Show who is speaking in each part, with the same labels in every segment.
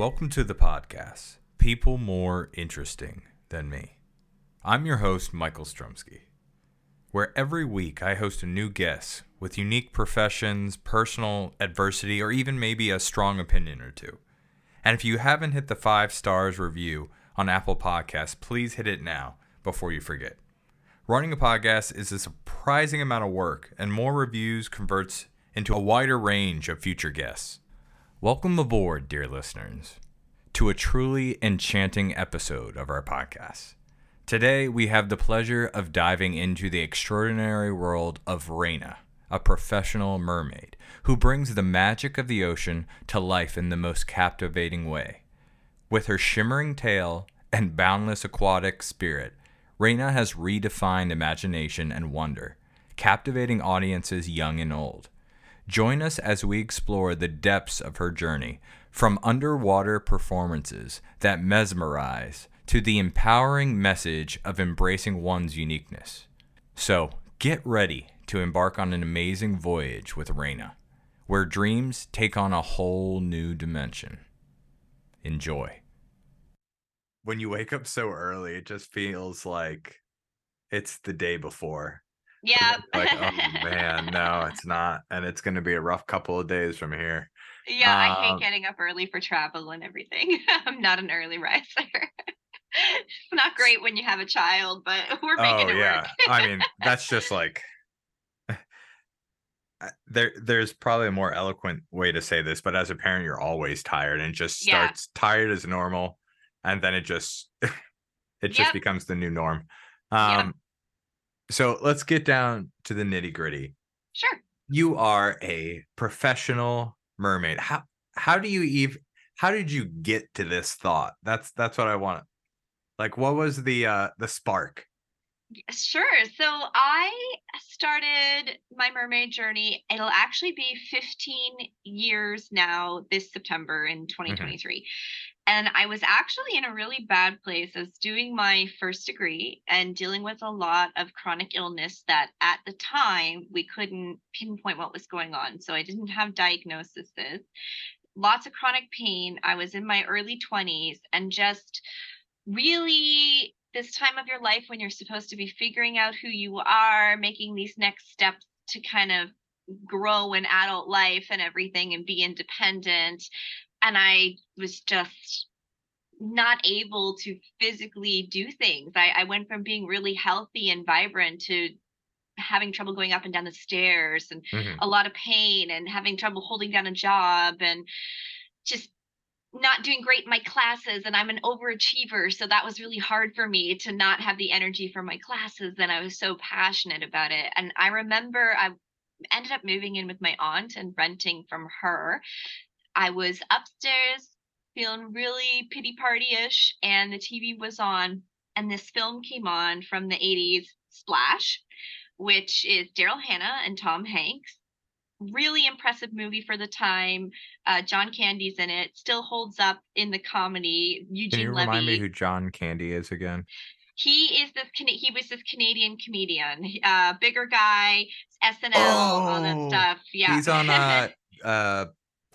Speaker 1: Welcome to the podcast, People More Interesting Than Me. I'm your host, Michael Strumsky, where every week I host a new guest with unique professions, personal adversity, or even maybe a strong opinion or two. And if you haven't hit the five stars review on Apple Podcasts, please hit it now before you forget. Running a podcast is a surprising amount of work, and more reviews converts into a wider range of future guests. Welcome aboard, dear listeners, to a truly enchanting episode of our podcast. Today, we have the pleasure of diving into the extraordinary world of Raina, a professional mermaid who brings the magic of the ocean to life in the most captivating way. With her shimmering tail and boundless aquatic spirit, Raina has redefined imagination and wonder, captivating audiences young and old. Join us as we explore the depths of her journey, from underwater performances that mesmerize to the empowering message of embracing one's uniqueness. So, get ready to embark on an amazing voyage with Raina, where dreams take on a whole new dimension. Enjoy. When you wake up so early, it just feels like it's the day before.
Speaker 2: Yeah.
Speaker 1: Like, oh man, no, it's not. And it's going to be a rough couple of days from here.
Speaker 2: yeah, I hate
Speaker 1: Um,
Speaker 2: getting up early for travel and everything. I'm not an early riser. it's not great when you have a child, but we're making
Speaker 1: oh
Speaker 2: it
Speaker 1: yeah
Speaker 2: work.
Speaker 1: i mean that's just like there there's probably a more eloquent way to say this but as a parent you're always tired and just
Speaker 2: Yeah.
Speaker 1: starts tired as normal and then it just it just
Speaker 2: Yep.
Speaker 1: becomes the new norm
Speaker 2: Yep.
Speaker 1: So let's get down to the nitty gritty
Speaker 2: Sure.
Speaker 1: you are a professional mermaid how how do you even how did you get to this thought that's that's what i want like what was the uh the spark
Speaker 2: Sure. So I started my mermaid journey. It'll actually be 15 years now this September in 2023. And I was actually in a really bad place. I was doing my first degree and dealing with a lot of chronic illness that at the time we couldn't pinpoint what was going on. So I didn't have diagnoses. Lots of chronic pain. I was in my early 20s and just really this time of your life when you're supposed to be figuring out who you are, making these next steps to kind of grow in adult life and everything and be independent. And I was just not able to physically do things. I, I went from being really healthy and vibrant to having trouble going up and down the stairs and
Speaker 1: Mhm.
Speaker 2: a lot of pain and having trouble holding down a job and just not doing great in my classes and I'm an overachiever so that was really hard for me to not have the energy for my classes and I was so passionate about it and I remember I ended up moving in with my aunt and renting from her I was upstairs feeling really pity party-ish and the TV was on and this film came on from the 80s Splash which is Daryl Hannah and Tom Hanks really impressive movie for the time. Uh, John Candy's in it. Still holds up in the comedy. Eugene
Speaker 1: Can you
Speaker 2: Levy.
Speaker 1: remind me who John Candy is again?
Speaker 2: he is this. He was this Canadian comedian. Uh, bigger guy. SNL, all that
Speaker 1: Oh,
Speaker 2: stuff. Yeah.
Speaker 1: He's on uh uh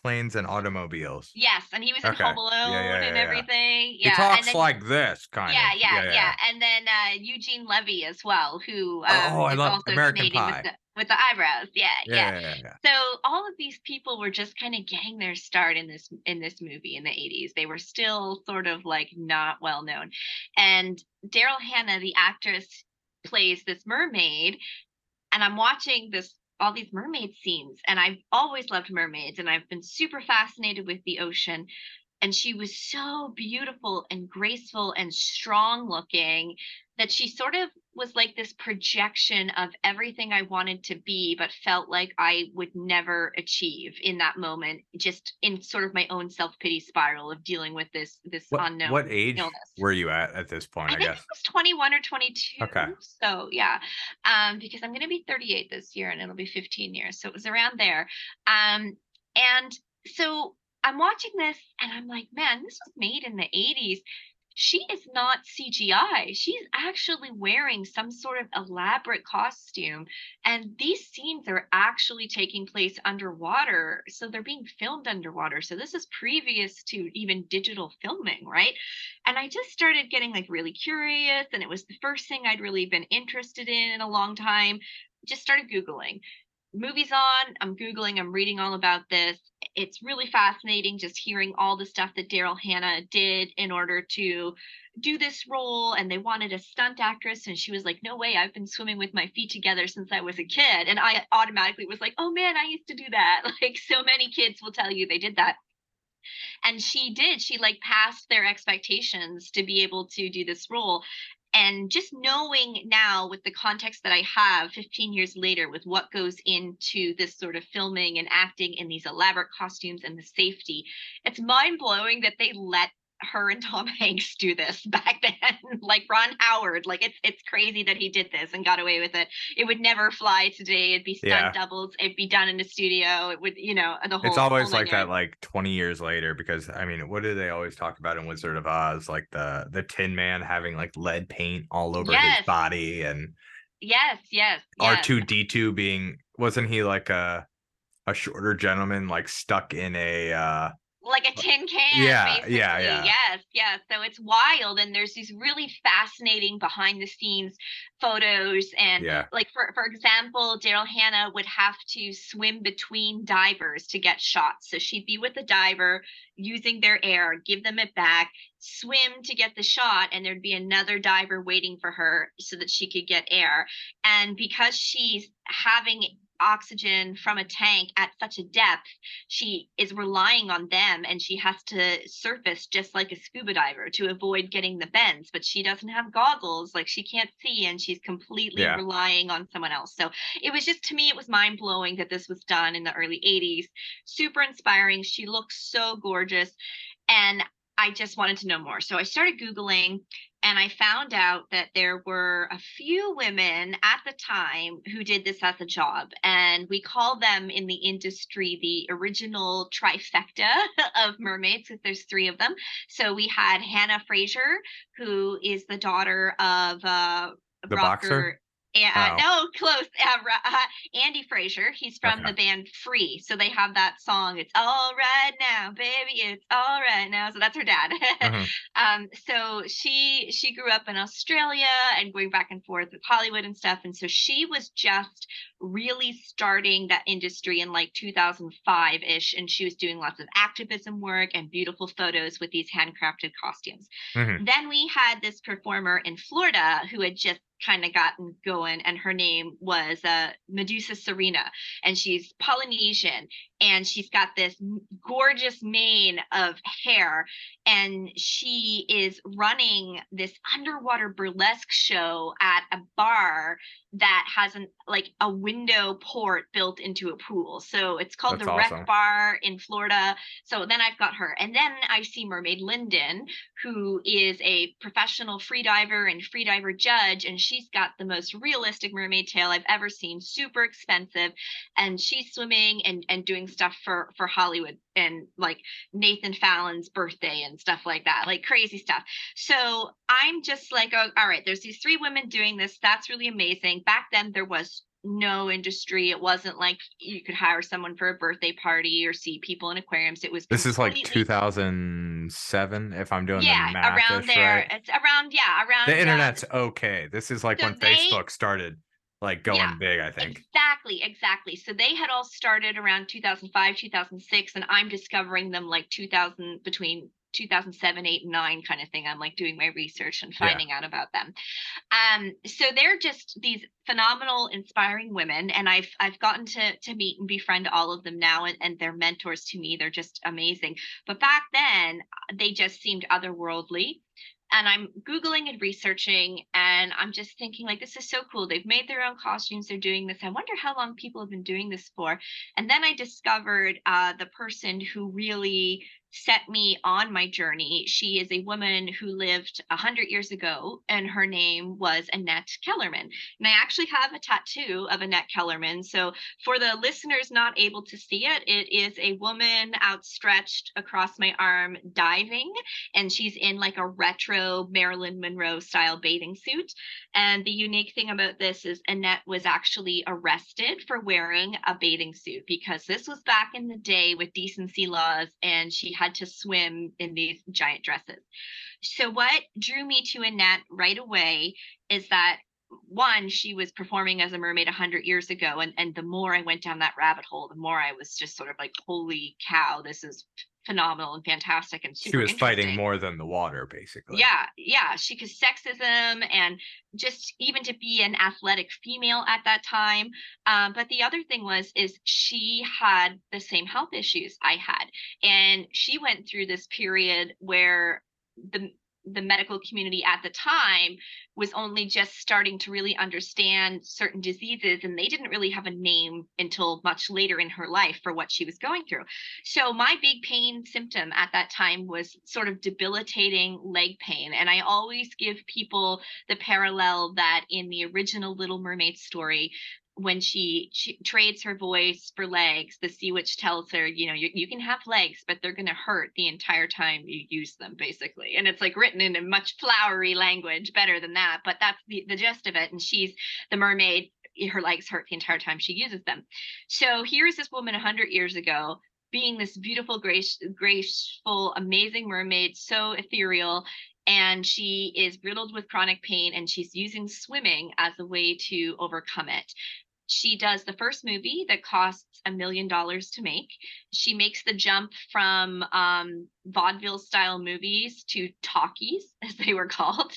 Speaker 1: planes and automobiles.
Speaker 2: yes, and he was in
Speaker 1: Okay.
Speaker 2: Home Alone
Speaker 1: yeah, yeah,
Speaker 2: and
Speaker 1: yeah.
Speaker 2: everything.
Speaker 1: he
Speaker 2: Yeah.
Speaker 1: talks
Speaker 2: then,
Speaker 1: like this kind
Speaker 2: yeah,
Speaker 1: of.
Speaker 2: yeah, yeah, And then uh, Eugene Levy as well, who um,
Speaker 1: Oh, I love
Speaker 2: also
Speaker 1: American Pie.
Speaker 2: with the, with the eyebrows. Yeah, yeah.
Speaker 1: Yeah, yeah, yeah, yeah.
Speaker 2: so all of these people were just kind of getting their start in this in this movie in the 80s they were still sort of like not well known and daryl hannah the actress plays this mermaid and i'm watching this all these mermaid scenes and i've always loved mermaids and i've been super fascinated with the ocean and she was so beautiful and graceful and strong looking that she sort of was like this projection of everything I wanted to be, but felt like I would never achieve in that moment, just in sort of my own self pity spiral of dealing with this this
Speaker 1: What,
Speaker 2: unknown
Speaker 1: what age
Speaker 2: illness.
Speaker 1: were you at at this point?
Speaker 2: I
Speaker 1: I,
Speaker 2: think
Speaker 1: guess.
Speaker 2: I was 21 or 22.
Speaker 1: Okay.
Speaker 2: So yeah, um, because I'm going to be 38 this year and it'll be 15 years. So it was around there. Um, and so I'm watching this and I'm like, man, this was made in the 80s. She is not CGI. She's actually wearing some sort of elaborate costume. And these scenes are actually taking place underwater. So they're being filmed underwater. So this is previous to even digital filming, right? And I just started getting like really curious. And it was the first thing I'd really been interested in in a long time. Just started Googling movies on. I'm Googling, I'm reading all about this. It's really fascinating just hearing all the stuff that Daryl Hannah did in order to do this role. And they wanted a stunt actress. And she was like, No way, I've been swimming with my feet together since I was a kid. And I automatically was like, Oh man, I used to do that. Like so many kids will tell you they did that and she did she like passed their expectations to be able to do this role and just knowing now with the context that I have 15 years later with what goes into this sort of filming and acting in these elaborate costumes and the safety, it's mind blowing that they let her and Tom Hanks do this back then, like Ron Howard. Like it's it's crazy that he did this and got away with it. It would never fly today. It'd be stunt yeah. doubles. It'd be done in a studio. It would, you know, the whole.
Speaker 1: It's always whole like that, like twenty years later, because I mean, what do they always talk about in Wizard of Oz? Like the the Tin Man having like lead paint all over yes. his body, and
Speaker 2: yes, yes,
Speaker 1: R two D two being wasn't he like a a shorter gentleman like stuck in a uh
Speaker 2: like a tin can.
Speaker 1: Yeah, basically. yeah, yeah.
Speaker 2: Yes, yes. So it's wild, and there's these really fascinating behind the scenes photos, and yeah. like for for example, Daryl Hannah would have to swim between divers to get shots. So she'd be with the diver using their air, give them it back, swim to get the shot, and there'd be another diver waiting for her so that she could get air. And because she's having oxygen from a tank at such a depth, she is relying on them and she has to surface just like a scuba diver to avoid getting the bends. But she doesn't have goggles, like she can't see, and she's completely yeah. relying on someone else. So it was just to me, it was mind blowing that this was done in the early 80s. Super inspiring. She looks so gorgeous. And I just wanted to know more. So I started Googling and I found out that there were a few women at the time who did this as a job. And we call them in the industry the original trifecta of mermaids, because there's three of them. So we had Hannah Fraser, who is the daughter of uh,
Speaker 1: the rocker, boxer?
Speaker 2: And, uh, no, close. Uh, uh, Andy Fraser. He's from okay. the band Free. So they have that song. It's all right now, baby. It's all right now. So that's her dad. mm-hmm. um, so she she grew up in Australia and going back and forth with Hollywood and stuff. And so she was just really starting that industry in like 2005 ish. And she was doing lots of activism work and beautiful photos with these handcrafted costumes. Mm-hmm. Then we had this performer in Florida who had just kind of gotten going and her name was uh, MeduSirena and she's polynesian and she's got this gorgeous mane of hair and she is running this underwater burlesque show at a bar that has an like a window port built into a pool. So it's called That's the awesome. Wreck bar in florida. So then i've got her. And then i see mermaid linden who is a professional freediver and freediver judge and she's got the most realistic mermaid tail i've ever seen super expensive and she's swimming and and doing stuff for for Hollywood and like Nathan Fallon's birthday and stuff like that, like crazy stuff. So I'm just like, oh, all right, there's these three women doing this. That's really amazing. Back then there was no industry. It wasn't like you could hire someone for a birthday party or see people in aquariums. It was
Speaker 1: this is like 2007, if I'm doing
Speaker 2: yeah,
Speaker 1: the math
Speaker 2: around there.
Speaker 1: Right?
Speaker 2: It's around yeah, around
Speaker 1: the internet's okay. This is like so when they, Facebook started like going yeah, big, I think.
Speaker 2: Exactly, exactly. So they had all started around 2005, 2006, and I'm discovering them like 2000 between 2007 8 and 9 kind of thing i'm like doing my research and finding yeah. out about them um so they're just these phenomenal inspiring women and i've i've gotten to to meet and befriend all of them now and, and they're mentors to me they're just amazing but back then they just seemed otherworldly and I'm Googling and researching, and I'm just thinking, like, this is so cool. They've made their own costumes, they're doing this. I wonder how long people have been doing this for. And then I discovered uh, the person who really set me on my journey. She is a woman who lived 100 years ago, and her name was Annette Kellermann. And I actually have a tattoo of Annette Kellermann. So, for the listeners not able to see it, it is a woman outstretched across my arm diving, and she's in like a retro Marilyn Monroe style bathing suit. And the unique thing about this is Annette was actually arrested for wearing a bathing suit because this was back in the day with decency laws, and she had had to swim in these giant dresses. So, what drew me to Annette right away is that one, she was performing as a mermaid 100 years ago. And, and the more I went down that rabbit hole, the more I was just sort of like, holy cow, this is phenomenal and fantastic and
Speaker 1: she was fighting more than the water basically.
Speaker 2: Yeah yeah she cause sexism and just even to be an athletic female at that time um, but the other thing was is she had the same health issues i had and she went through this period where the the medical community at the time was only just starting to really understand certain diseases and they didn't really have a name until much later in her life for what she was going through. So my big pain symptom at that time was sort of debilitating leg pain and i always give people the parallel that in the original little mermaid story when she, she trades her voice for legs, the sea witch tells her, you know, you, you can have legs, but they're going to hurt the entire time you use them, basically. And it's like written in a much flowery language, better than that. But that's the, the gist of it. And she's the mermaid, eh, her legs hurt the entire time she uses them. So here's this woman 100 years ago being this beautiful, grace, graceful, amazing mermaid, so ethereal and she is riddled with chronic pain and she's using swimming as a way to overcome it she does the first movie that costs a million dollars to make. She makes the jump from um, vaudeville style movies to talkies, as they were called.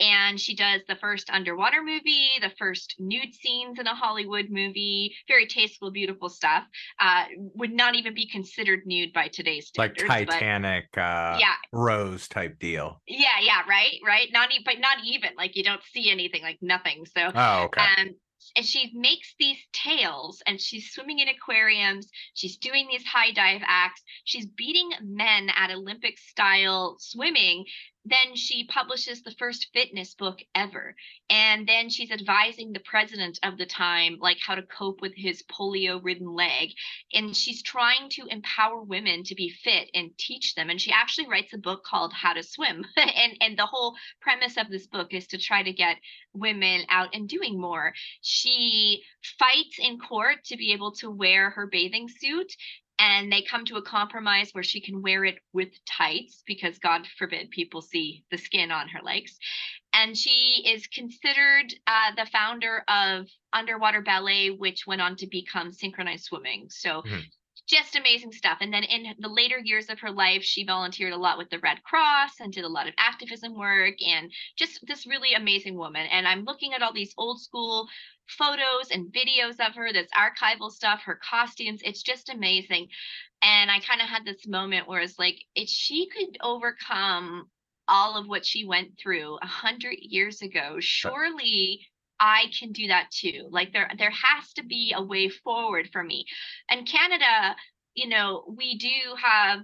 Speaker 2: And she does the first underwater movie, the first nude scenes in a Hollywood movie, very tasteful, beautiful stuff. Uh, would not even be considered nude by today's standards.
Speaker 1: Like Titanic, but, uh, yeah, Rose type deal.
Speaker 2: Yeah, yeah, right, right. Not even, but not even like you don't see anything, like nothing. So,
Speaker 1: oh, okay.
Speaker 2: And and she makes these tales and she's swimming in aquariums she's doing these high dive acts she's beating men at olympic style swimming then she publishes the first fitness book ever. And then she's advising the president of the time like how to cope with his polio ridden leg. And she's trying to empower women to be fit and teach them. And she actually writes a book called how to swim. And and the whole premise of this book is to try to get women out and doing more. She fights in court to be able to wear her bathing suit and they come to a compromise where she can wear it with tights because god forbid people see the skin on her legs. And she is considered uh, the founder of underwater ballet which went on to become synchronized swimming. So mm-hmm. just amazing stuff. And then in the later years of her life she volunteered a lot with the red cross and did a lot of activism work and just this really amazing woman. And i'm looking at all these old school photos and videos of her, this archival stuff, her costumes. It's just amazing. And I kind of had this moment where it's like, if she could overcome all of what she went through a hundred years ago, surely I can do that too. Like there, there has to be a way forward for me. And Canada, you know, we do have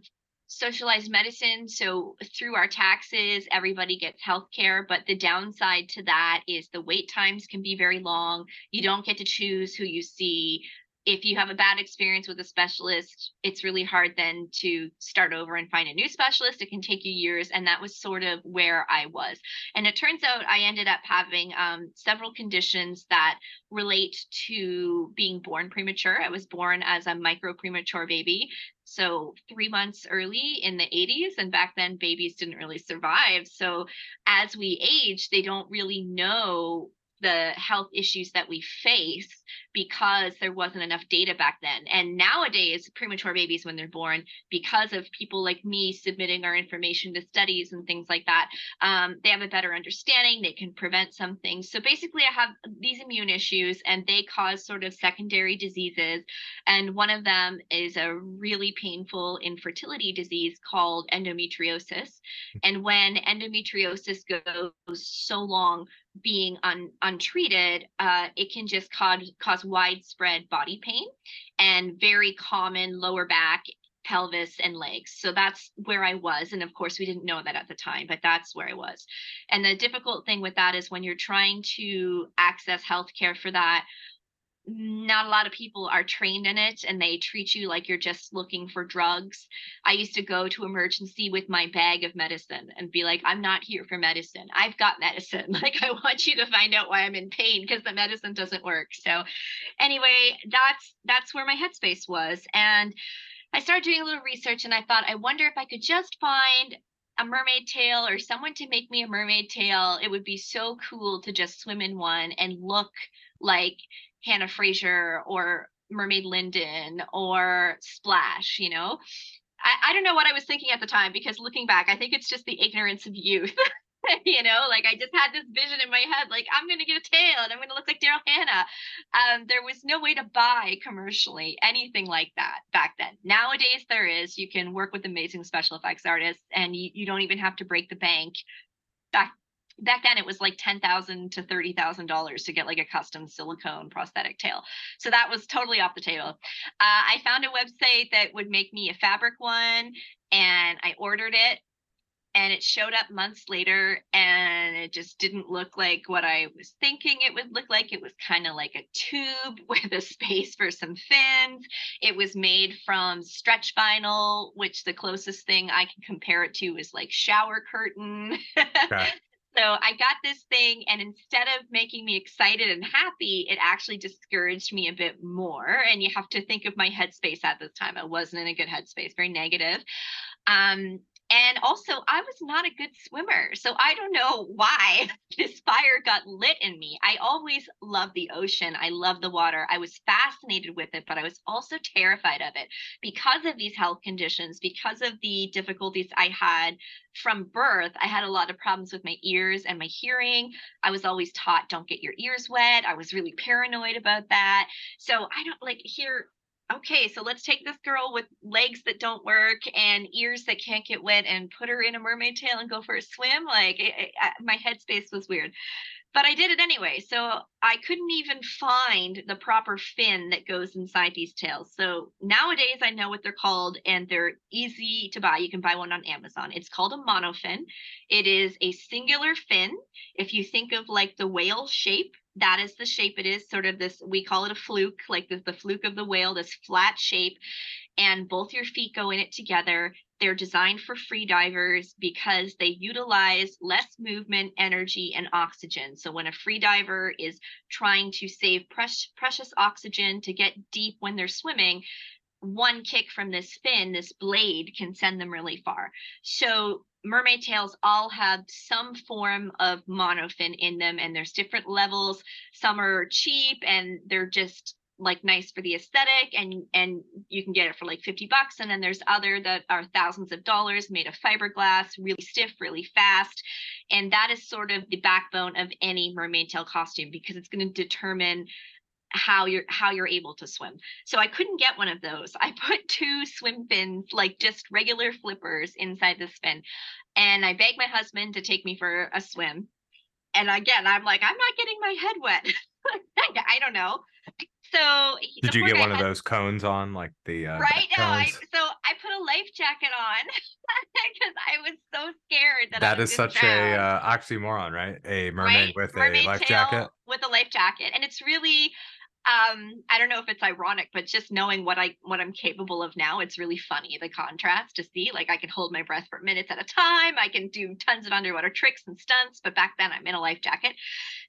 Speaker 2: socialized medicine. So through our taxes, everybody gets health care. But the downside to that is the wait times can be very long. You don't get to choose who you see if you have a bad experience with a specialist, it's really hard then to start over and find a new specialist. It can take you years. And that was sort of where I was. And it turns out I ended up having um, several conditions that relate to being born premature. I was born as a micro premature baby. So, three months early in the 80s, and back then babies didn't really survive. So, as we age, they don't really know the health issues that we face because there wasn't enough data back then. And nowadays, premature babies, when they're born, because of people like me submitting our information to studies and things like that, um, they have a better understanding. They can prevent some things. So basically, I have these immune issues and they cause sort of secondary diseases. And one of them is a really painful infertility disease called endometriosis. Hmm. And when endometriosis goes so long being un, untreated, uh, it can just cause, cause widespread body pain and very common lower back pelvis, and legs. So that's where I was. And of course, we didn't know that at the time, but that's where I was. And the difficult thing with that is when you're trying to access healthcare for that, not a lot of people are trained in it and they treat you like you're just looking for drugs. I used to go to emergency with my bag of medicine and be like, I'm not here for medicine. I've got medicine. Like, I want you to find out why I'm in pain because the medicine doesn't work. So, anyway, that's that's where my headspace was. And I started doing a little research and I thought, I wonder if I could just find a mermaid tail or someone to make me a mermaid tail. It would be so cool to just swim in one and look like Hannah Fraser or Mermaid Linden or Splash, you know? I, I don't know what I was thinking at the time because looking back, I think it's just the ignorance of youth. you know, like I just had this vision in my head, like I'm gonna get a tail and I'm gonna look like Daryl Hannah. Um, there was no way to buy commercially anything like that back then. Nowadays there is. You can work with amazing special effects artists and you, you don't even have to break the bank. Back back then it was like ten thousand to thirty thousand dollars to get like a custom silicone prosthetic tail. So that was totally off the table. Uh, I found a website that would make me a fabric one, and I ordered it. And it showed up months later, and it just didn't look like what I was thinking it would look like. It was kind of like a tube with a space for some fins. It was made from stretch vinyl, which the closest thing I can compare it to is like shower curtain. Okay. So I got this thing, and instead of making me excited and happy, it actually discouraged me a bit more. And you have to think of my headspace at this time. I wasn't in a good headspace, very negative. Um, and also, I was not a good swimmer. So I don't know why this fire got lit in me. I always loved the ocean. I love the water. I was fascinated with it, but I was also terrified of it because of these health conditions, because of the difficulties I had from birth. I had a lot of problems with my ears and my hearing. I was always taught don't get your ears wet. I was really paranoid about that. So I don't like here okay, so let's take this girl with legs that don't work and ears that can't get wet and put her in a mermaid tail and go for a swim. Like eh, eh, it, it, my headspace was weird but I did it anyway. So I couldn't even find the proper fin that goes inside these tails. So nowadays I know what they're called and they're easy to buy. You can buy one on Amazon. It's called a monofin. It is a singular fin. If you think of like the whale shape, that is the shape it is sort of this we call it a fluke like the, the fluke of the whale this flat shape and both your feet go in it together they're designed for free divers because they utilize less movement, energy, and oxygen. So when a free diver is trying to save precious oxygen to get deep when they're swimming, one kick from this fin, this blade, can send them really far. So mermaid tails all have some form of monofin in them, and there's different levels. Some are cheap and they're just like nice for the aesthetic and and you can get it for like 50 bucks. And then there's other that are thousands of dollars made of fiberglass really stiff really fast. And that is sort of the backbone of any mermaid tail costume because it's going to determine how you're how you're able to swim. So i couldn't get one of those. I put two swim fins like just regular flippers inside the fin and i begged my husband to take me for a swim. And again i'm like i'm not getting my head wet. I don't know so
Speaker 1: did you get one of those cones on, like the uh,
Speaker 2: right? No, I, so I put a life jacket on because I was so scared that
Speaker 1: that is such drown. a uh, oxymoron, right? A mermaid right? with mermaid a life jacket
Speaker 2: with a life jacket, and it's really um i don't know if it's ironic but just knowing what i what i'm capable of now it's really funny the contrast to see like i can hold my breath for minutes at a time i can do tons of underwater tricks and stunts but back then i'm in a life jacket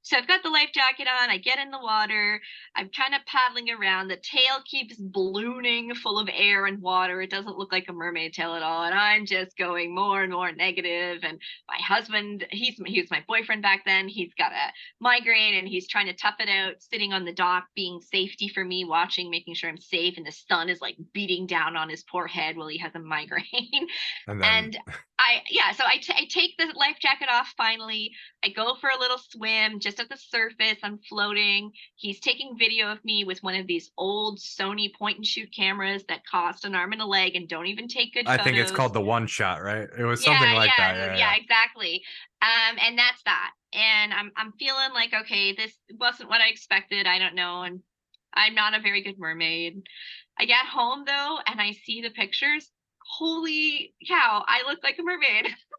Speaker 2: so i've got the life jacket on i get in the water i'm kind of paddling around the tail keeps ballooning full of air and water it doesn't look like a mermaid tail at all and i'm just going more and more negative. and my husband he's he was my boyfriend back then he's got a migraine and he's trying to tough it out sitting on the dock being safety for me, watching, making sure I'm safe, and the sun is like beating down on his poor head while he has a migraine. And, then... and I, yeah, so I, t- I take the life jacket off finally. I go for a little swim just at the surface. I'm floating. He's taking video of me with one of these old Sony point and shoot cameras that cost an arm and a leg and don't even take good
Speaker 1: I
Speaker 2: photos.
Speaker 1: think it's called the one shot, right? It was something yeah, like
Speaker 2: yeah,
Speaker 1: that. Yeah,
Speaker 2: yeah, yeah, exactly. Um, and that's that and I'm I'm feeling like okay, this wasn't what I expected. I don't know, and I'm not a very good mermaid. I get home though and I see the pictures. Holy cow, I look like a mermaid.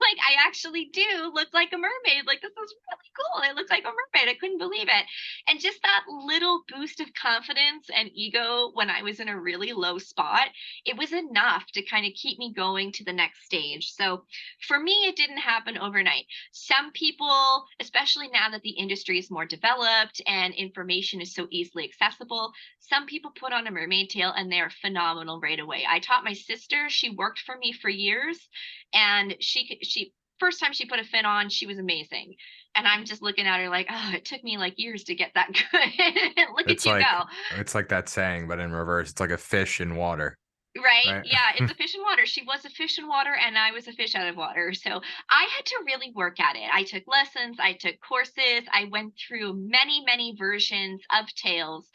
Speaker 2: like I actually do look like a mermaid. Like this is really cool. I look like a mermaid. I couldn't believe it. And just that little boost of confidence and ego when I was in a really low spot, it was enough to kind of keep me going to the next stage. So for me, it didn't happen overnight. Some people, especially now that the industry is more developed and information is so easily accessible, some people put on a mermaid tail and they're phenomenal right away. I taught my sister, she worked for me for years and she she first time she put a fin on, she was amazing. And I'm just looking at her like, oh, it took me like years to get that good. Look
Speaker 1: it's
Speaker 2: at you
Speaker 1: like,
Speaker 2: go.
Speaker 1: It's like that saying, but in reverse. It's like a fish in water.
Speaker 2: Right? right? Yeah, it's a fish in water. She was a fish in water and I was a fish out of water. So I had to really work at it. I took lessons, I took courses, I went through many, many versions of tails.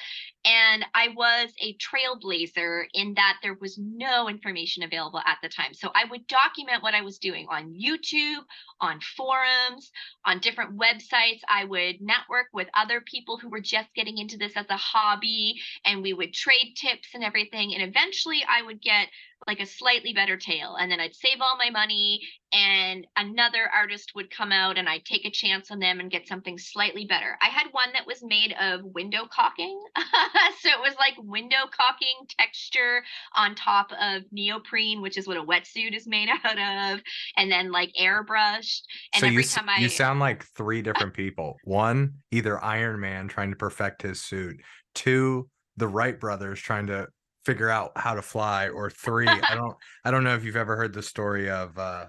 Speaker 2: And I was a trailblazer in that there was no information available at the time. So I would document what I was doing on YouTube, on forums, on different websites. I would network with other people who were just getting into this as a hobby, and we would trade tips and everything. And eventually I would get like a slightly better tail and then I'd save all my money and another artist would come out and I'd take a chance on them and get something slightly better. I had one that was made of window caulking. so it was like window caulking texture on top of neoprene, which is what a wetsuit is made out of, and then like airbrushed. And
Speaker 1: so
Speaker 2: every
Speaker 1: you,
Speaker 2: time I
Speaker 1: you sound like three different people. One, either Iron Man trying to perfect his suit. Two, the Wright brothers trying to figure out how to fly or three i don't i don't know if you've ever heard the story of uh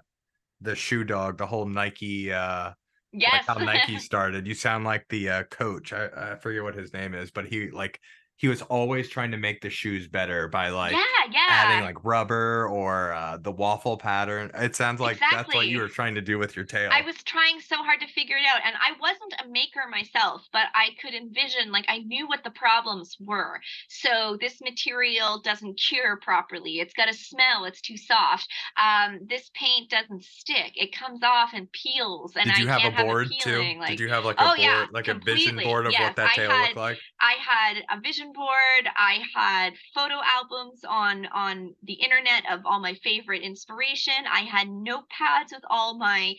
Speaker 1: the shoe dog the whole nike uh
Speaker 2: yes.
Speaker 1: like how nike started you sound like the uh coach I, I forget what his name is but he like he was always trying to make the shoes better by like
Speaker 2: yeah, yeah.
Speaker 1: adding like rubber or uh, the waffle pattern. It sounds like
Speaker 2: exactly.
Speaker 1: that's what you were trying to do with your tail.
Speaker 2: I was trying so hard to figure it out, and I wasn't a maker myself, but I could envision like I knew what the problems were. So this material doesn't cure properly. It's got a smell. It's too soft. Um, this paint doesn't stick. It comes off and peels. And
Speaker 1: Did you
Speaker 2: I
Speaker 1: have a board
Speaker 2: have
Speaker 1: too?
Speaker 2: Like,
Speaker 1: Did you have like a
Speaker 2: oh,
Speaker 1: board,
Speaker 2: yeah,
Speaker 1: like a vision board of
Speaker 2: yes,
Speaker 1: what that tail
Speaker 2: had,
Speaker 1: looked like?
Speaker 2: I had a vision board. I had photo albums on on the internet of all my favorite inspiration. I had notepads with all my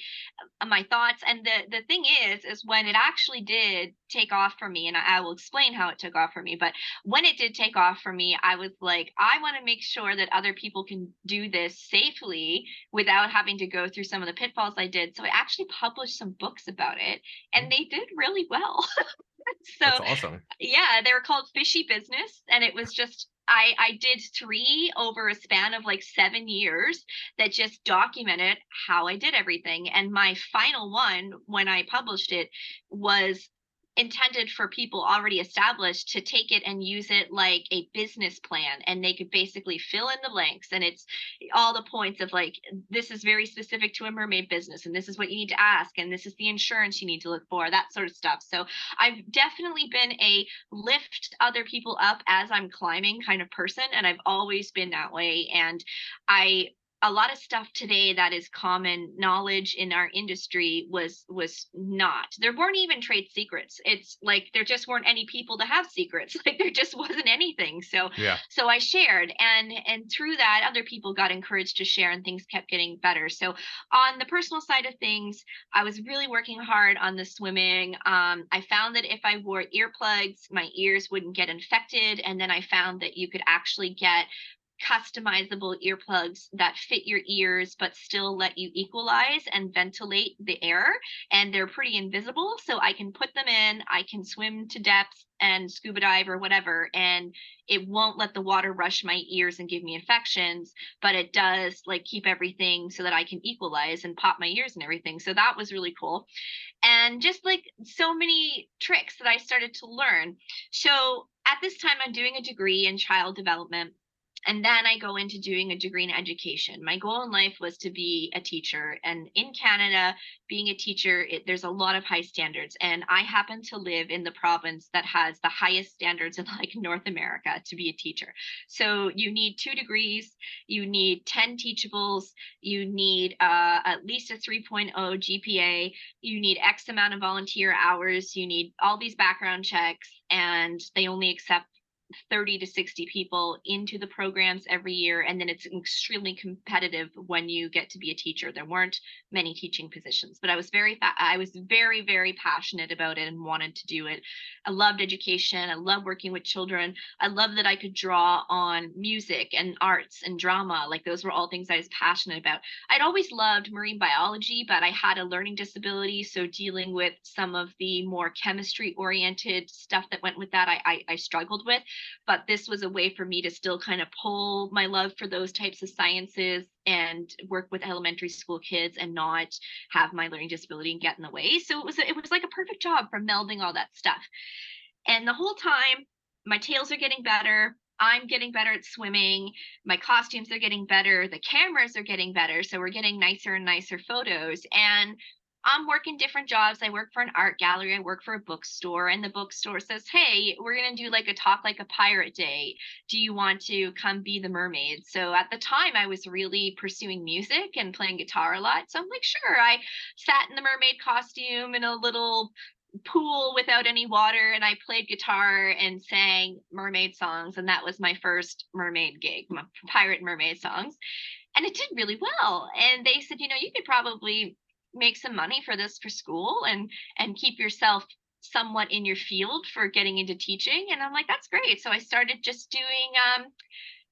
Speaker 2: uh, my thoughts. And the the thing is, is when it actually did take off for me, and I, I will explain how it took off for me. But when it did take off for me, I was like, I want to make sure that other people can do this safely without having to go through some of the pitfalls I did. So I actually published some books about it, and they did really well. so
Speaker 1: That's awesome.
Speaker 2: yeah, they were called Fishy Business, and it was just I I did three over a span of like seven years that just documented how I did everything. And my final one, when I published it, was intended for people already established to take it and use it like a business plan and they could basically fill in the blanks and it's all the points of like this is very specific to a mermaid business and this is what you need to ask and this is the insurance you need to look for that sort of stuff. So i've definitely been a lift other people up as i'm climbing kind of person and i've always been that way and i a lot of stuff today that is common knowledge in our industry was was not. There weren't even trade secrets. It's like there just weren't any people to have secrets. Like there just wasn't anything. So
Speaker 1: yeah.
Speaker 2: so i shared and and through that other people got encouraged to share and things kept getting better. So on the personal side of things i was really working hard on the swimming. Um, i found that if i wore earplugs my ears wouldn't get infected and then i found that you could actually get customizable earplugs that fit your ears but still let you equalize and ventilate the air and they're pretty invisible so i can put them in i can swim to depths and scuba dive or whatever and it won't let the water rush my ears and give me infections but it does like keep everything so that i can equalize and pop my ears and everything so that was really cool. And just like so many tricks that i started to learn. So at this time i'm doing a degree in child development and then I go into doing a degree in education. My goal in life was to be a teacher. And in Canada, being a teacher, it, there's a lot of high standards. And I happen to live in the province that has the highest standards in like North America to be a teacher. So you need two degrees, you need 10 teachables, you need uh, at least a 3.0 GPA, you need X amount of volunteer hours, you need all these background checks, and they only accept 30 to 60 people into the programs every year and then it's extremely competitive when you get to be a teacher. There weren't many teaching positions but i was very i was very very passionate about it and wanted to do it. I loved education. I love working with children. I love that i could draw on music and arts and drama. Like those were all things i was passionate about. I'd always loved marine biology but i had a learning disability so dealing with some of the more chemistry oriented stuff that went with that I, I, I struggled with but this was a way for me to still kind of pull my love for those types of sciences and work with elementary school kids and not have my learning disability and get in the way so it was it was like a perfect job for melding all that stuff and the whole time my tails are getting better I'm getting better at swimming. My costumes are getting better. The cameras are getting better. So we're getting nicer and nicer photos. And I'm working different jobs. I work for an art gallery, I work for a bookstore, and the bookstore says, Hey, we're going to do like a talk like a pirate day. Do you want to come be the mermaid? So at the time, I was really pursuing music and playing guitar a lot. So I'm like, Sure. I sat in the mermaid costume in a little pool without any water and I played guitar and sang mermaid songs and that was my first mermaid gig, my pirate mermaid songs. And it did really well. And they said, you know, you could probably make some money for this for school and and keep yourself somewhat in your field for getting into teaching and i'm like that's great. So i started just doing um,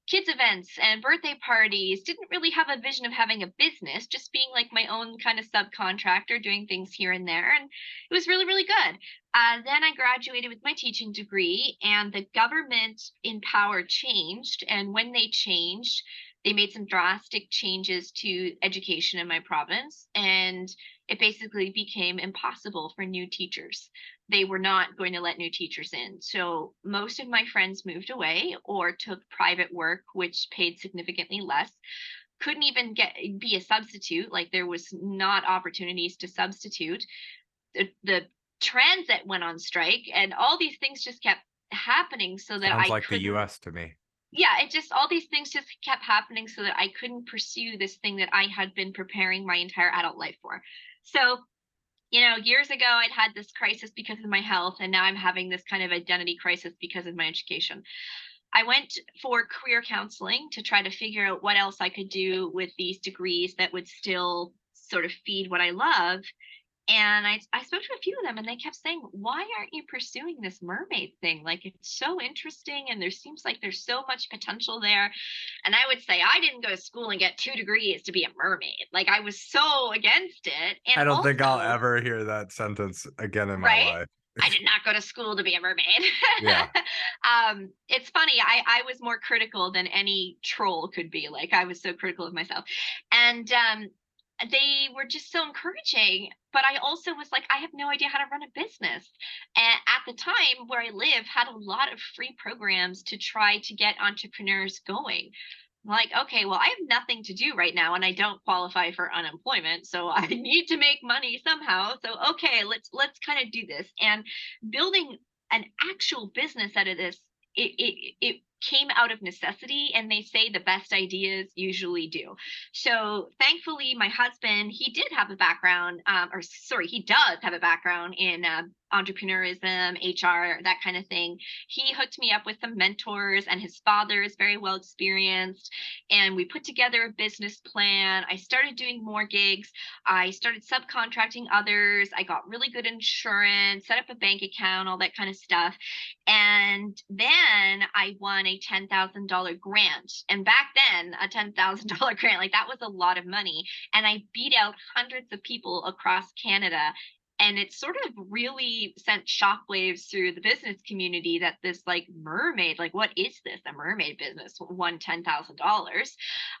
Speaker 2: kids events and birthday parties. Didn't really have a vision of having a business just being like my own kind of subcontractor doing things here and there and it was really really good. Uh, then i graduated with my teaching degree and the government in power changed and when they changed they made some drastic changes to education in my province and it basically became impossible for new teachers. They were not going to let new teachers in. So most of my friends moved away or took private work which paid significantly less. Couldn't even get be a substitute like there was not opportunities to substitute. The, the transit went on strike and all these things just kept happening so that
Speaker 1: Sounds
Speaker 2: I
Speaker 1: like the US to me
Speaker 2: yeah, it just all these things just kept happening so that I couldn't pursue this thing that I had been preparing my entire adult life for. So, you know, years ago I'd had this crisis because of my health, and now I'm having this kind of identity crisis because of my education. I went for career counseling to try to figure out what else I could do with these degrees that would still sort of feed what I love and I, I spoke to a few of them and they kept saying why aren't you pursuing this mermaid thing like it's so interesting and there seems like there's so much potential there and i would say i didn't go to school and get two degrees to be a mermaid like i was so against it
Speaker 1: and i don't also, think i'll ever hear that sentence again in my right? life
Speaker 2: I did not go to school to be a mermaid. Yeah. um, it's funny. I, I was more critical than any troll could be. Like I was so critical of myself. And um, they were just so encouraging but i also was like i have no idea how to run a business. And at the time where i live had a lot of free programs to try to get entrepreneurs going. Like okay well i have nothing to do right now and i don't qualify for unemployment so i need to make money somehow so okay let's let's kind of do this. And building an actual business out of this it, it, it came out of necessity and they say the best ideas usually do so thankfully my husband he did have a background um, or sorry he does have a background in uh, entrepreneurism, HR, that kind of thing. He hooked me up with some mentors, and his father is very well experienced. And we put together a business plan. I started doing more gigs. I started subcontracting others. I got really good insurance, set up a bank account, all that kind of stuff. And then I won a $10,000 grant. And back then, a $10,000 grant, like that was a lot of money. And I beat out hundreds of people across Canada and it sort of really sent shockwaves through the business community that this like mermaid like what is this? A mermaid business won $10000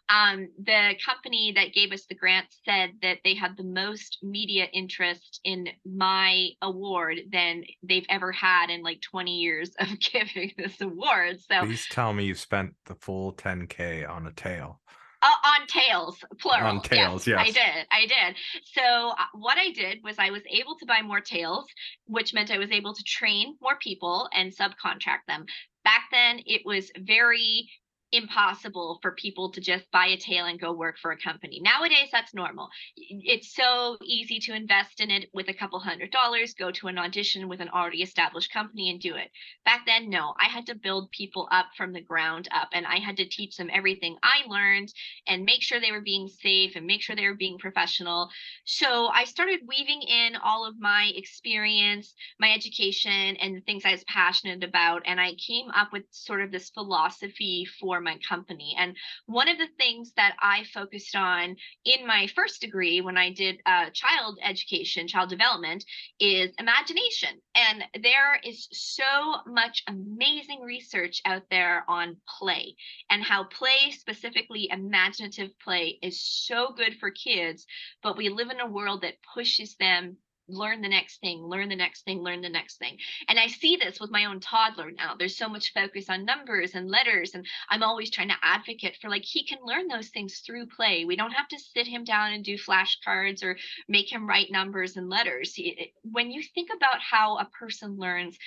Speaker 2: um, the company that gave us the grant said that they had the most media interest in my award than they've ever had in like 20 years of giving this award so
Speaker 1: please tell me you spent the full 10k on a tail
Speaker 2: uh, on tails, plural.
Speaker 1: On tails, yes,
Speaker 2: yes. I did. I did. So uh, what I did was I was able to buy more tails, which meant I was able to train more people and subcontract them. Back then, it was very impossible for people to just buy a tail and go work for a company. Nowadays, that's normal. It's so easy to invest in it with a couple hundred dollars, go to an audition with an already established company and do it. Back then, no, I had to build people up from the ground up and I had to teach them everything I learned and make sure they were being safe and make sure they were being professional. So I started weaving in all of my experience, my education, and the things I was passionate about. And I came up with sort of this philosophy for my company. And one of the things that I focused on in my first degree when I did uh, child education, child development, is imagination. And there is so much amazing research out there on play and how play, specifically imaginative play, is so good for kids. But we live in a world that pushes them learn the next thing, learn the next thing, learn the next thing. And I see this with my own toddler now. There's so much focus on numbers and letters. And I'm always trying to advocate for like he can learn those things through play. We don't have to sit him down and do flashcards or make him write numbers and letters. When you think about how a person learns,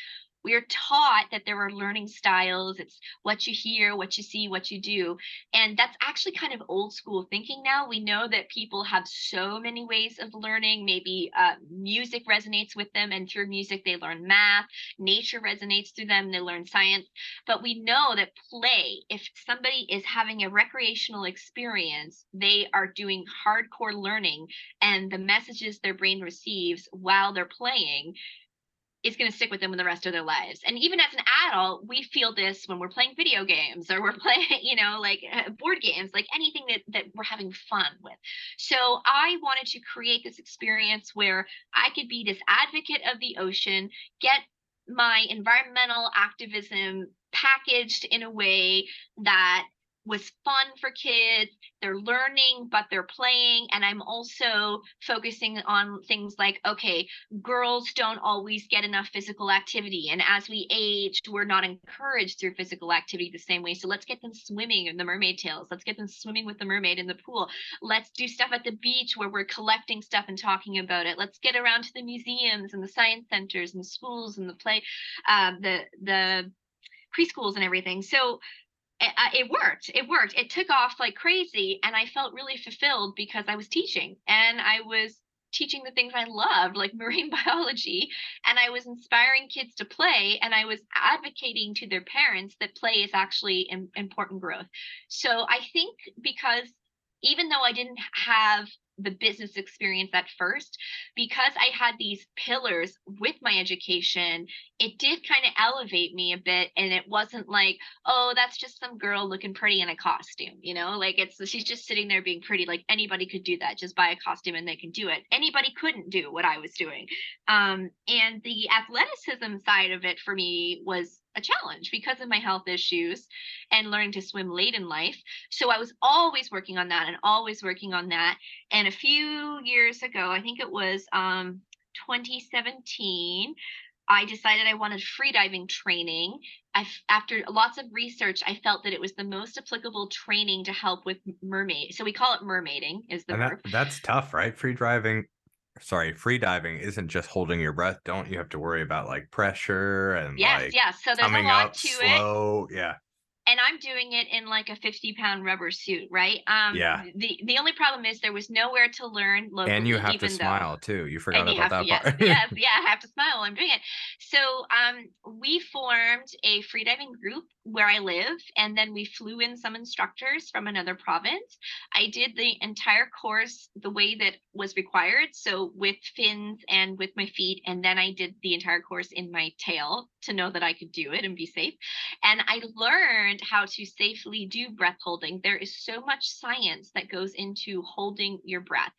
Speaker 2: we are taught that there are learning styles. It's what you hear what you see what you do. And that's actually kind of old school thinking now. We know that people have so many ways of learning. Maybe uh, music resonates with them and through music they learn math. Nature resonates through them they learn science. But we know that play if somebody is having a recreational experience they are doing hardcore learning and the messages their brain receives while they're playing is going to stick with them in the rest of their lives. And even as an adult, we feel this when we're playing video games or we're playing, you know, like uh, board games, like anything that that we're having fun with. So I wanted to create this experience where I could be this advocate of the ocean, get my environmental activism packaged in a way that was fun for kids. They're learning, but they're playing. And I'm also focusing on things like okay, girls don't always get enough physical activity. And as we age, we're not encouraged through physical activity the same way. So let's get them swimming in the mermaid tails. Let's get them swimming with the mermaid in the pool. Let's do stuff at the beach where we're collecting stuff and talking about it. Let's get around to the museums and the science centers and schools and the play, uh, the, the, preschools and everything. So it worked it worked. It took off like crazy and i felt really fulfilled because i was teaching and i was teaching the things i loved like marine biology and i was inspiring kids to play and i was advocating to their parents that play is actually important growth. So i think because even though i didn't have the business experience at first. Because i had these pillars with my education it did kind of elevate me a bit and it wasn't like oh that's just some girl looking pretty in a costume you know? Like it's she's just sitting there being pretty like anybody could do that. Just buy a costume and they can do it. Anybody couldn't do what i was doing. Um, and the athleticism side of it for me was a challenge because of my health issues and learning to swim late in life. So I was always working on that and always working on that. And a few years ago, I think it was um, 2017, I decided I wanted freediving training. I, after lots of research, I felt that it was the most applicable training to help with mermaid. So we call it mermaiding is the
Speaker 1: and
Speaker 2: verb.
Speaker 1: That's tough, right? Free driving sorry, free diving isn't just holding your breath. Don't you have to worry about like pressure and
Speaker 2: yes,
Speaker 1: like
Speaker 2: yes. So there's a lot to
Speaker 1: slow. it. Yeah
Speaker 2: and I'm doing it in like a 50 pound rubber suit, right? Um,
Speaker 1: yeah.
Speaker 2: The the only problem is there was nowhere to learn locally.
Speaker 1: And you have to
Speaker 2: though,
Speaker 1: smile too. You forgot about
Speaker 2: that
Speaker 1: to,
Speaker 2: yes,
Speaker 1: part.
Speaker 2: yes, yeah, I have to smile while I'm doing it. So um, we formed a freediving group where I live, and then we flew in some instructors from another province. I did the entire course the way that was required, so with fins and with my feet, and then I did the entire course in my tail to know that I could do it and be safe. And I learned how to safely do breath holding. There is so much science that goes into holding your breath.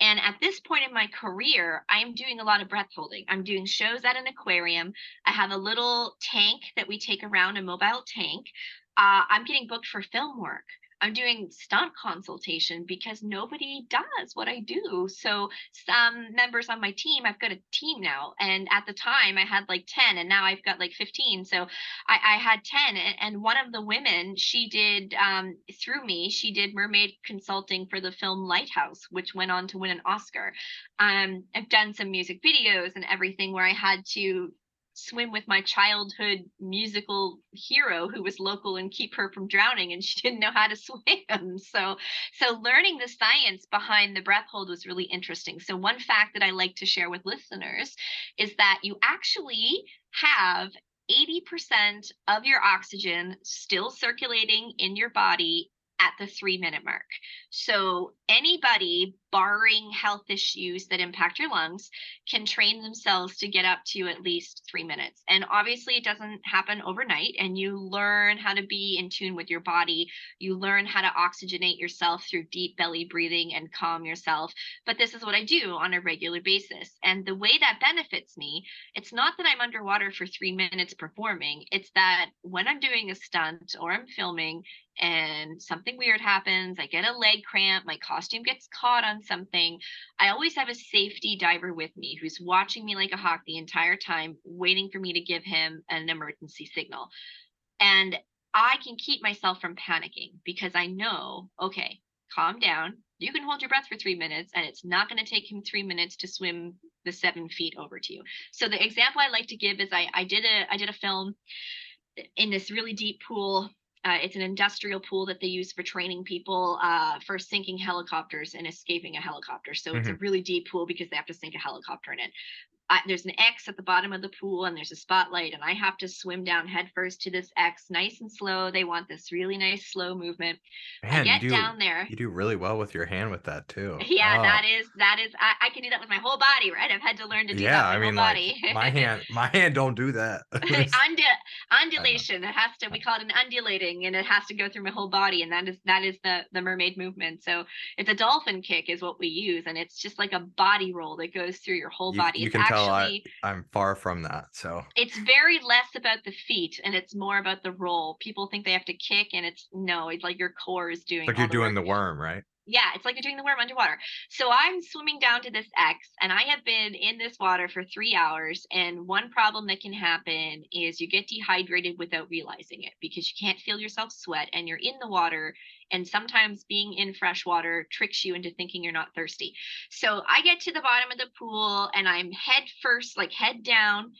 Speaker 2: And at this point in my career, I am doing a lot of breath holding. I'm doing shows at an aquarium. I have a little tank that we take around, a mobile tank. Uh, I'm getting booked for film work. I'm doing stunt consultation because nobody does what I do. So some members on my team, I've got a team now. And at the time I had like 10 and now I've got like 15. So I, I had 10 and one of the women, she did um, through me, she did mermaid consulting for the film Lighthouse, which went on to win an Oscar. Um, I've done some music videos and everything where I had to swim with my childhood musical hero who was local and keep her from drowning and she didn't know how to swim so so learning the science behind the breath hold was really interesting so one fact that i like to share with listeners is that you actually have 80% of your oxygen still circulating in your body at the three minute mark. So, anybody, barring health issues that impact your lungs, can train themselves to get up to at least three minutes. And obviously, it doesn't happen overnight, and you learn how to be in tune with your body. You learn how to oxygenate yourself through deep belly breathing and calm yourself. But this is what I do on a regular basis. And the way that benefits me, it's not that I'm underwater for three minutes performing, it's that when I'm doing a stunt or I'm filming, and something weird happens, I get a leg cramp, my costume gets caught on something, I always have a safety diver with me who's watching me like a hawk the entire time, waiting for me to give him an emergency signal. And I can keep myself from panicking because I know, okay, calm down. You can hold your breath for three minutes, and it's not going to take him three minutes to swim the seven feet over to you. So the example I like to give is I, I did a I did a film in this really deep pool uh, it's an industrial pool that they use for training people uh, for sinking helicopters and escaping a helicopter. So mm-hmm. it's a mm-hmm. really deep pool because they have to sink a helicopter in it. I, there's an X at the bottom of the pool and there's a spotlight and I have to swim down headfirst to this X nice and slow. They want this really nice slow movement. Man, I get
Speaker 1: do,
Speaker 2: down there.
Speaker 1: You do really well with your hand with that too.
Speaker 2: Yeah, oh. that is that is I, I, can do that with my whole body, right? I've had to learn to do yeah, that with I mean, my
Speaker 1: like, body. my hand my hand don't do that.
Speaker 2: undulation. It has to we call it an undulating and it has to go through my whole body and that is that is the the mermaid movement. So it's a dolphin kick is what we use and it's just like a body roll that goes through your whole
Speaker 1: you,
Speaker 2: body.
Speaker 1: You
Speaker 2: it's
Speaker 1: can tell I, I'm far from that. So
Speaker 2: it's very less about the feet and it's more about the roll. People think they have to kick, and it's no, it's like your core is doing.
Speaker 1: Like you're the doing work. the worm, right?
Speaker 2: Yeah, it's like you're doing the worm underwater. So I'm swimming down to this X, and I have been in this water for three hours. And one problem that can happen is you get dehydrated without realizing it because you can't feel yourself sweat, and you're in the water. And sometimes being in fresh water tricks you into thinking you're not thirsty. So I get to the bottom of the pool, and I'm head first, like head down.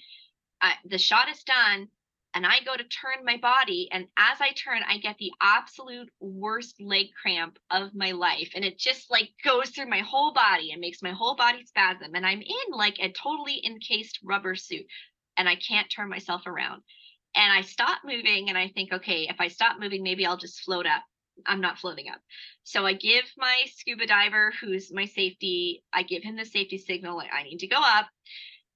Speaker 2: Uh, the shot is done and I go to turn my body. And as I turn, I get the absolute worst leg cramp of my life. And it just like goes through my whole body and makes my whole body spasm. And I'm in like a totally encased rubber suit and I can't turn myself around. And I stop moving and I think, okay, if I stop moving, maybe I'll just float up. I'm not floating up. So I give my scuba diver, who's my safety, I give him the safety signal, like I need to go up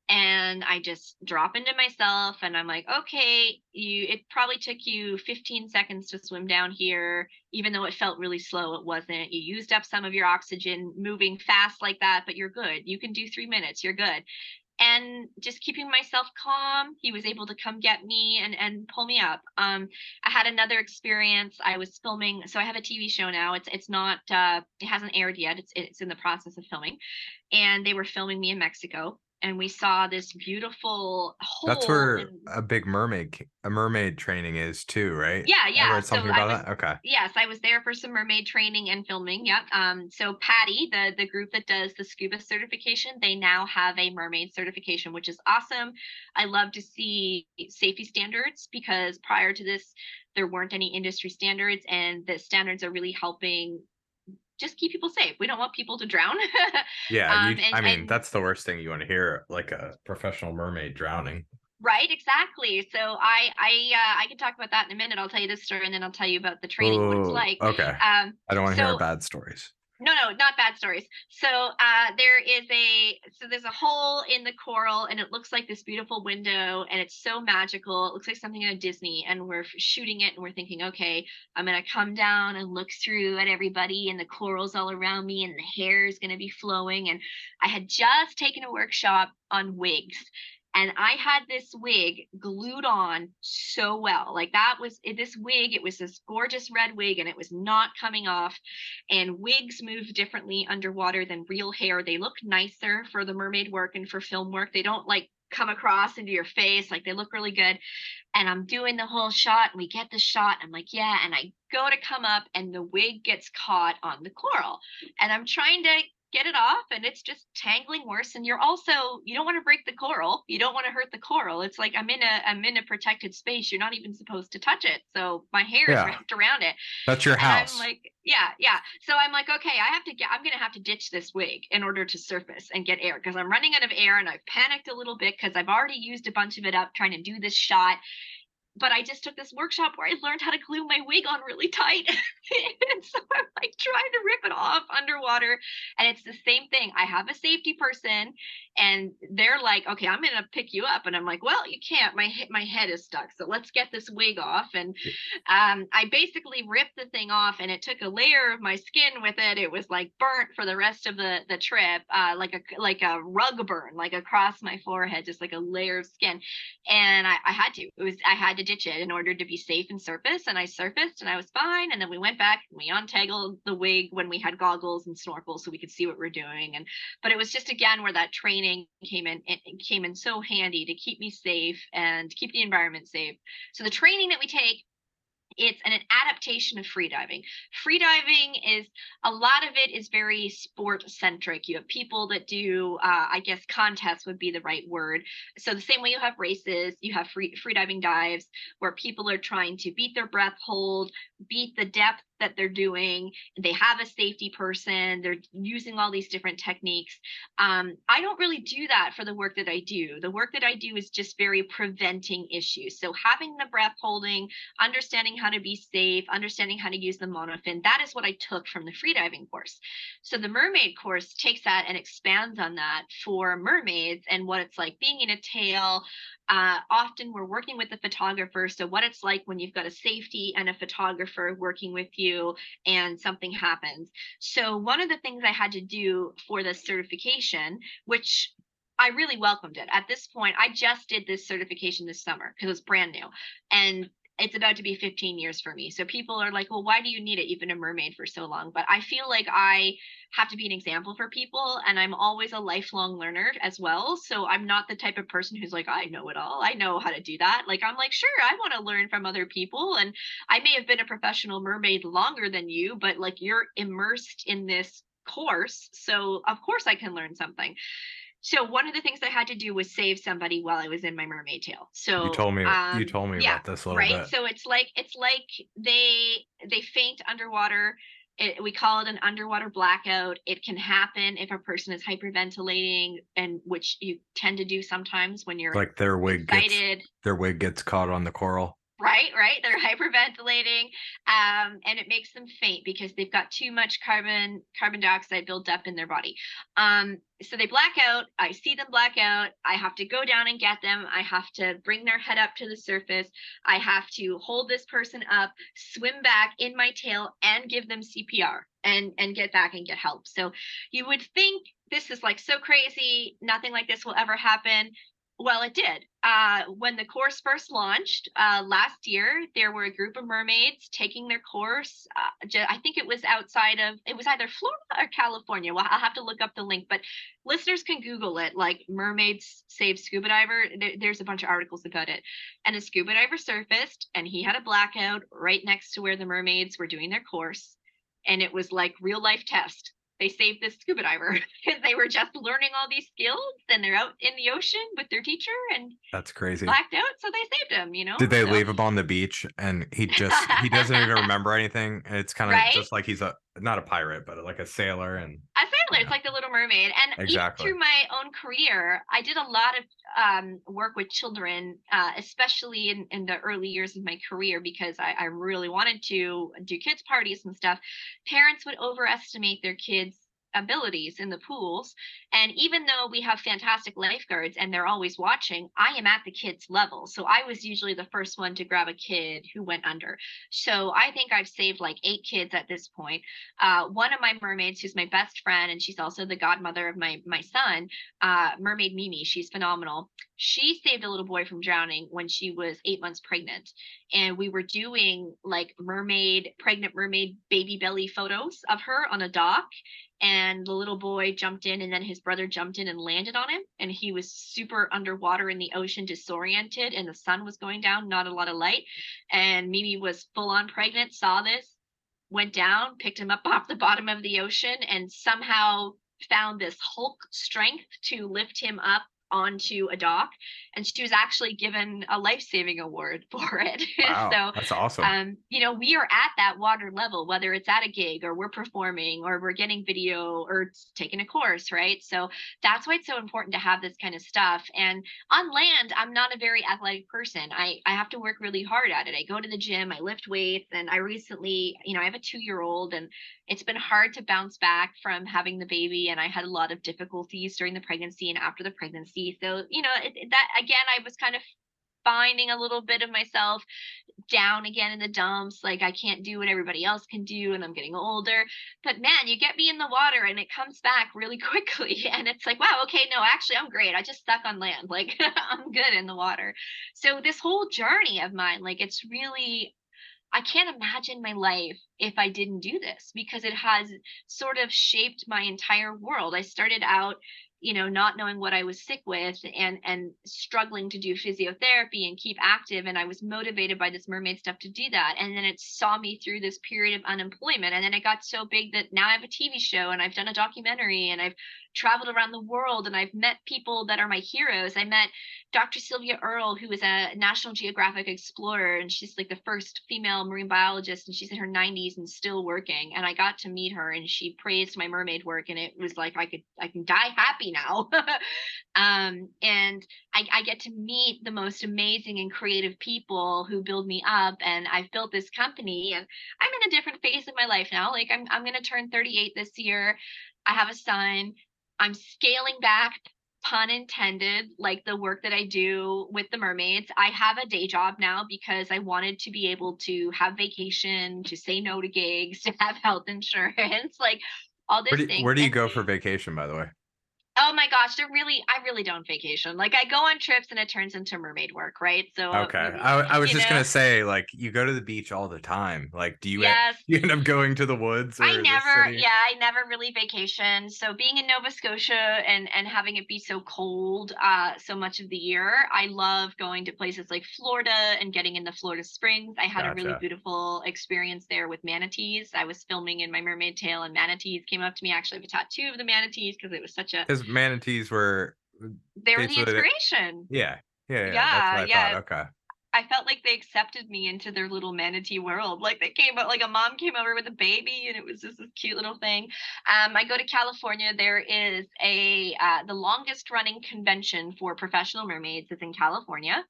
Speaker 2: and I just drop into myself and I'm like, okay, you it probably took you 15 seconds to swim down here, even though it felt really slow, it wasn't. You used up some of your oxygen moving fast like that, but you're good. You can do three minutes, you're good. And just keeping myself calm, he was able to come get me and and pull me up. Um, I had another experience. I was filming, so I have a TV show now. It's it's not uh, it hasn't aired yet. It's it's in the process of filming, and they were filming me in Mexico and we saw this beautiful
Speaker 1: That's where a big mermaid a mermaid training is too, right?
Speaker 2: Yeah, yeah.
Speaker 1: I read something so about was, that. Okay.
Speaker 2: Yes, I was there for some mermaid training and filming. Yep. Um, so PADI, the the group that does the scuba certification, they now have a mermaid certification, which is awesome. I love to see safety standards because prior to this, there weren't any industry standards, and the standards are really helping just keep people safe. We don't want people to drown.
Speaker 1: yeah, um, and, I mean and, that's the worst thing you want to hear, like a professional mermaid drowning.
Speaker 2: Right, exactly. So I I uh, I can talk about that in a minute. I'll tell you this story, and then I'll tell you about the training. Ooh, what it's like.
Speaker 1: Okay. Um, I don't want to so, hear bad stories
Speaker 2: no no not bad stories. So uh there is a so there's a hole in the coral and it looks like this beautiful window and it's so magical. It looks like something out of disney and we're shooting it and we're thinking okay i'm gonna come down and look through at everybody and the corals all around me and the hair is gonna be flowing. And i had just taken a workshop on wigs and I had this wig glued on so well. Like that was this wig, it was this gorgeous red wig and it was not coming off. And wigs move differently underwater than real hair. They look nicer for the mermaid work and for film work. They don't like come across into your face. Like they look really good. And I'm doing the whole shot and we get the shot. I'm like, yeah. And I go to come up and the wig gets caught on the coral. And I'm trying to get it off and it's just tangling worse and you're also you don't want to break the coral. You don't want to hurt the coral. It's like i'm in a i'm in a protected space. You're not even supposed to touch it. So my hair yeah. is wrapped around it.
Speaker 1: That's your house
Speaker 2: and i'm like yeah yeah. So i'm like okay i have to get i'm gonna have to ditch this wig in order to surface and get air. Because i'm running out of air and i've panicked a little bit because i've already used a bunch of it up trying to do this shot but I just took this workshop where I learned how to glue my wig on really tight. and so I'm like trying to rip it off underwater. And it's the same thing. I have a safety person and they're like, okay, I'm going to pick you up. And I'm like, well, you can't, my, my head is stuck. So let's get this wig off. And um, I basically ripped the thing off and it took a layer of my skin with it. It was like burnt for the rest of the, the trip, uh, like a, like a rug burn, like across my forehead, just like a layer of skin. And I, I had to, it was, I had to ditch it in order to be safe and surface. And I surfaced and I was fine. And then we went back and we untangled the wig when we had goggles and snorkels so we could see what we're doing. And but it was just again where that training came in it came in so handy to keep me safe and keep the environment safe. So the training that we take it's an adaptation of freediving. Freediving is a lot of it is very sport centric. You have people that do, uh, I guess, contests would be the right word. So the same way you have races, you have free freediving dives where people are trying to beat their breath hold, beat the depth that they're doing. They have a safety person. They're using all these different techniques. Um, I don't really do that for the work that I do. The work that I do is just very preventing issues. So having the breath holding, understanding how to be safe, understanding how to use the monofin, that is what I took from the freediving course. So the mermaid course takes that and expands on that for mermaids and what it's like being in a tail, uh, often we're working with the photographer. So, what it's like when you've got a safety and a photographer working with you and something happens. So, one of the things I had to do for this certification, which I really welcomed it. At this point, I just did this certification this summer because it's brand new. And it's about to be 15 years for me. So people are like, well, why do you need it? You've been a mermaid for so long. But I feel like I have to be an example for people. And I'm always a lifelong learner as well. So I'm not the type of person who's like, I know it all. I know how to do that. Like, I'm like, sure, I want to learn from other people. And I may have been a professional mermaid longer than you, but like you're immersed in this course. So of course I can learn something so one of the things I had to do was save somebody while I was in my mermaid tail. So
Speaker 1: you told me um, you told me yeah, about this a little
Speaker 2: right?
Speaker 1: bit.
Speaker 2: So it's like it's like they they faint underwater. It, we call it an underwater blackout. It can happen if a person is hyperventilating, and which you tend to do sometimes when you're
Speaker 1: like their wig excited. Gets, their wig gets caught on the coral
Speaker 2: right right they're hyperventilating um, and it makes them faint because they've got too much carbon carbon dioxide built up in their body. Um, so they black out i see them black out i have to go down and get them i have to bring their head up to the surface i have to hold this person up swim back in my tail and give them cpr and and get back and get help. So you would think this is like so crazy nothing like this will ever happen well, it did. Uh, when the course first launched uh, last year, there were a group of mermaids taking their course. Uh, I think it was outside of, it was either Florida or California. Well, I'll have to look up the link, but listeners can Google it, like mermaids save scuba diver. There, there's a bunch of articles about it. And a scuba diver surfaced and he had a blackout right next to where the mermaids were doing their course. And it was like real life test they saved this scuba diver because they were just learning all these skills and they're out in the ocean with their teacher and
Speaker 1: that's crazy
Speaker 2: blacked out so they saved him you know
Speaker 1: did they
Speaker 2: so.
Speaker 1: leave him on the beach and he just he doesn't even remember anything it's kind of right? just like he's a not a pirate but like a sailor and
Speaker 2: a sailor it's like the little mermaid and exactly. even through my own career i did a lot of um, work with children uh, especially in, in the early years of my career because I, I really wanted to do kids parties and stuff parents would overestimate their kids abilities in the pools. And even though we have fantastic lifeguards and they're always watching, I am at the kids' level. So I was usually the first one to grab a kid who went under. So I think I've saved like eight kids at this point. Uh, one of my mermaids, who's my best friend, and she's also the godmother of my my son, uh, Mermaid Mimi. She's phenomenal. She saved a little boy from drowning when she was eight months pregnant, and we were doing like mermaid, pregnant mermaid baby belly photos of her on a dock and the little boy jumped in and then his brother jumped in and landed on him and he was super underwater in the ocean disoriented and the sun was going down not a lot of light. And mimi was full on pregnant saw this went down picked him up off the bottom of the ocean and somehow found this hulk strength to lift him up onto a dock and she was actually given a life-saving award for it.
Speaker 1: Wow,
Speaker 2: so
Speaker 1: that's awesome.
Speaker 2: um you know we are at that water level whether it's at a gig or we're performing or we're getting video or taking a course right? So that's why it's so important to have this kind of stuff. And on land i'm not a very athletic person. I i have to work really hard at it. I go to the gym i lift weights and i recently you know i have a two year old and it's been hard to bounce back from having the baby and i had a lot of difficulties during the pregnancy and after the pregnancy so you know it, that again i was kind of finding a little bit of myself down again in the dumps like i can't do what everybody else can do and i'm getting older. But man you get me in the water and it comes back really quickly and it's like wow okay no actually i'm great. I just stuck on land. Like i'm good in the water. So this whole journey of mine like it's really I can't imagine my life if I didn't do this because it has sort of shaped my entire world. I started out you know not knowing what i was sick with and and struggling to do physiotherapy and keep active and i was motivated by this mermaid stuff to do that and then it saw me through this period of unemployment and then it got so big that now i have a tv show and i've done a documentary and i've traveled around the world and I've met people that are my heroes. I met Dr. Sylvia Earle, who is a National Geographic explorer, and she's like the first female marine biologist, and she's in her 90s and still working. And I got to meet her, and she praised my mermaid work, and it was like I could I can die happy now. um, and I, I get to meet the most amazing and creative people who build me up, and I've built this company, and I'm in a different phase of my life now. Like I'm I'm gonna turn 38 this year. I have a son. I'm scaling back pun intended like the work that i do with the mermaids i have a day job now because i wanted to be able to have vacation to say no to gigs to have health insurance like all this
Speaker 1: where do, where do you go for vacation by the way
Speaker 2: Oh my gosh, they're really I really don't vacation. Like I go on trips and it turns into mermaid work, right? So
Speaker 1: okay, I, I was just know? gonna say like you go to the beach all the time. Like, do you
Speaker 2: yes.
Speaker 1: you end up going to the woods?
Speaker 2: I never, yeah, I never really vacation. So being in Nova Scotia and and having it be so cold uh so much of the year, I love going to places like Florida and getting in the Florida Springs. I had gotcha. a really beautiful experience there with manatees. I was filming in my mermaid tail and manatees came up to me. I actually have a tattoo of the manatees because it was such a
Speaker 1: manatees were
Speaker 2: they were the inspiration.
Speaker 1: Yeah. Yeah. Yeah. Yeah. yeah. Thought. Okay.
Speaker 2: I felt like they accepted me into their little manatee world. Like they came out, like a mom came over with a baby, and it was just this cute little thing. Um, I go to California. There is a uh, the longest running convention for professional mermaids is in California,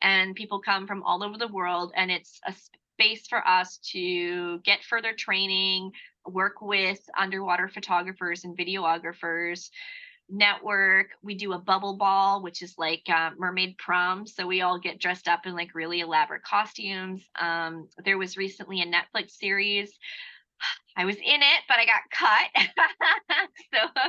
Speaker 2: and people come from all over the world, and it's a space for us to get further training, work with underwater photographers and videographers network we do a bubble ball which is like uh, mermaid prom so we all get dressed up in like really elaborate costumes um, there was recently a netflix series I was in it, but I got cut. so,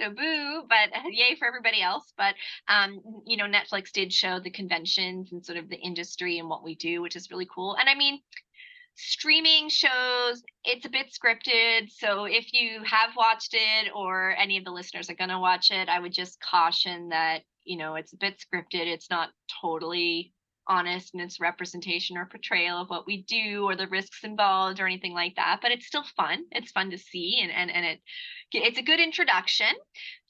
Speaker 2: so boo. But yay for everybody else. But um, you know, Netflix did show the conventions and sort of the industry and what we do, which is really cool. And I mean, streaming shows it's a bit scripted so if you have watched it or any of the listeners are going to watch it i would just caution that you know it's a bit scripted it's not totally honest in its representation or portrayal of what we do or the risks involved or anything like that but it's still fun it's fun to see and and, and it it's a good introduction.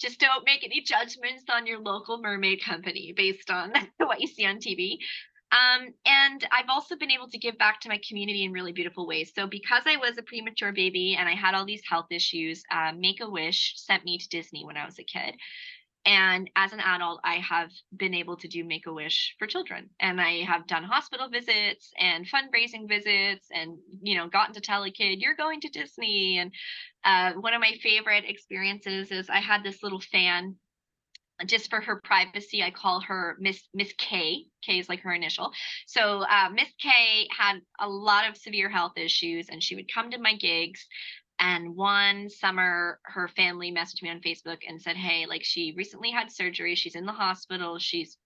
Speaker 2: Just don't make any judgments on your local mermaid company based on what you see on tv um, and I've also been able to give back to my community in really beautiful ways. So, because I was a premature baby and I had all these health issues, uh, Make a Wish sent me to Disney when I was a kid. And as an adult, I have been able to do Make a Wish for children. And I have done hospital visits and fundraising visits and, you know, gotten to tell a kid, you're going to Disney. And uh, one of my favorite experiences is I had this little fan just for her privacy, I call her Miss Miss K. K is like her initial. So uh, Miss K had a lot of severe health issues, and she would come to my gigs. And one summer, her family messaged me on Facebook and said, "Hey, like she recently had surgery. She's in the hospital. She's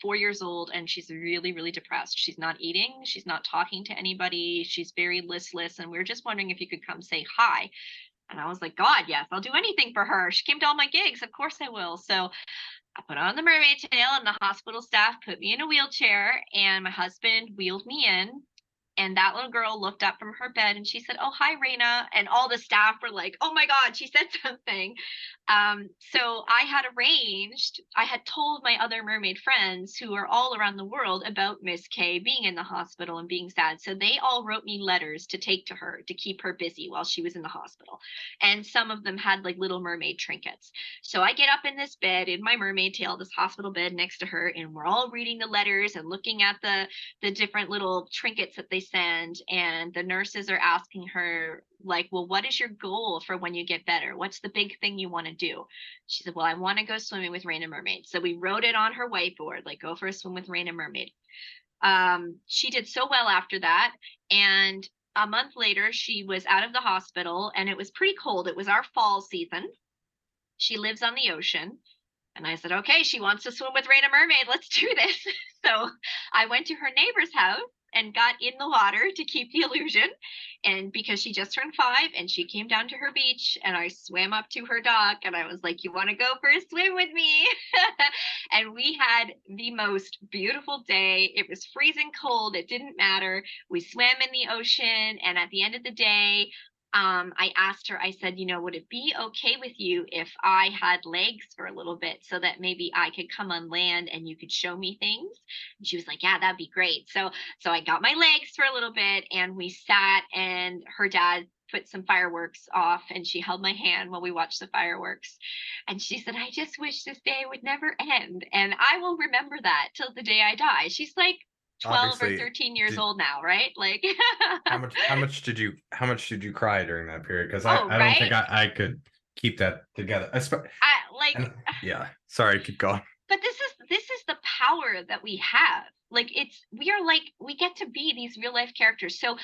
Speaker 2: four years old and she's really really depressed she's not eating she's not talking to anybody she's very listless and we are just wondering if you could come say hi and I was like, God, yes, I'll do anything for her. She came to all my gigs. Of course I will. So I put on the mermaid tail, and the hospital staff put me in a wheelchair, and my husband wheeled me in. And that little girl looked up from her bed and she said, "Oh, hi, Raina," and all the staff were like, "Oh my God, she said something." Um, so I had arranged, I had told my other mermaid friends who are all around the world about Miss K being in the hospital and being sad. So they all wrote me letters to take to her to keep her busy while she was in the hospital. And some of them had like little mermaid trinkets. So I get up in this bed in my mermaid tail, this hospital bed next to her, and we're all reading the letters and looking at the the different little trinkets that they send. And the nurses are asking her like, well, what is your goal for when you get better? What's the big thing you want to do? She said, well, I want to go swimming with Raina Mermaid. So we wrote it on her whiteboard, like, go for a swim with Raina Mermaid. Um, she did so well after that. And a month later, she was out of the hospital and it was pretty cold. It was our fall season. She lives on the ocean. And I said, okay, she wants to swim with Raina Mermaid. Let's do this. so I went to her neighbor's house and got in the water to keep the illusion. And because she just turned five and she came down to her beach and I swam up to her dock and I was like, You want to go for a swim with me? and we had the most beautiful day. It was freezing cold. It didn't matter. We swam in the ocean. And at the end of the day, um, I asked her, I said, you know, would it be okay with you if I had legs for a little bit so that maybe I could come on land and you could show me things? And she was like, yeah, that'd be great. So, so I got my legs for a little bit and we sat and her dad put some fireworks off and she held my hand while we watched the fireworks. And she said, I just wish this day would never end. And I will remember that till the day I die. She's like, 12 Obviously, or 13 years did, old now right? Like
Speaker 3: how much how much did you how much did you cry during that period? Because I, oh, I don't right? think I, I could keep that together I, sp-
Speaker 2: I like
Speaker 3: and, yeah sorry keep going.
Speaker 2: But this is this is the power that we have. Like it's we are like we get to be these real life characters. So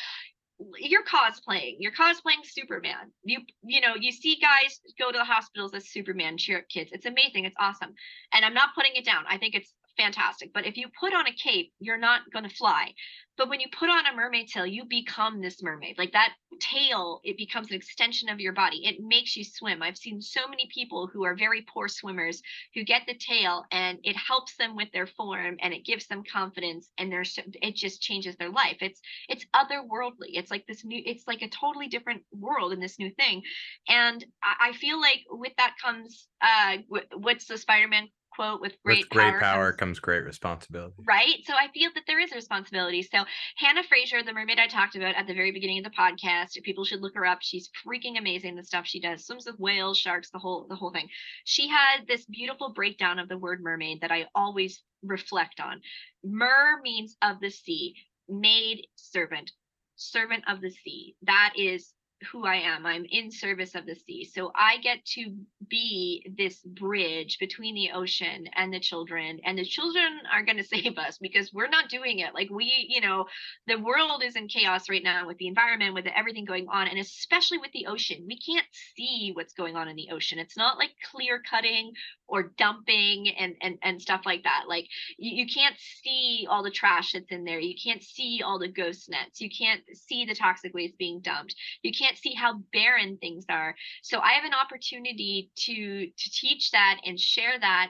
Speaker 2: you're cosplaying you're cosplaying superman. You you know you see guys go to the hospitals as superman cheer up kids. It's amazing it's awesome. And i'm not putting it down. I think it's fantastic. But if you put on a cape, you're not going to fly. But when you put on a mermaid tail, you become this mermaid. Like that tail, it becomes an extension of your body. It makes you swim. I've seen so many people who are very poor swimmers who get the tail and it helps them with their form and it gives them confidence and there's it just changes their life. It's it's otherworldly. It's like this new, it's like a totally different world in this new thing. And I, I feel like with that comes uh what's the Spider-Man quote with great, with
Speaker 3: great
Speaker 2: power,
Speaker 3: power comes, comes, great responsibility.
Speaker 2: Right so i feel that there is a responsibility. So hannah fraser the mermaid i talked about at the very beginning of the podcast people should look her up. She's freaking amazing the stuff she does. Swims with whales sharks the whole the whole thing. She had this beautiful breakdown of the word mermaid that i always reflect on. Mer means of the sea maid servant servant of the sea. That is who I am. I'm in service of the sea. So I get to be this bridge between the ocean and the children. And the children are going to save us because we're not doing it. Like we, you know, the world is in chaos right now with the environment, with everything going on, and especially with the ocean. We can't see what's going on in the ocean. It's not like clear cutting or dumping and and and stuff like that like you, you can't see all the trash that's in there you can't see all the ghost nets you can't see the toxic waste being dumped you can't see how barren things are so i have an opportunity to to teach that and share that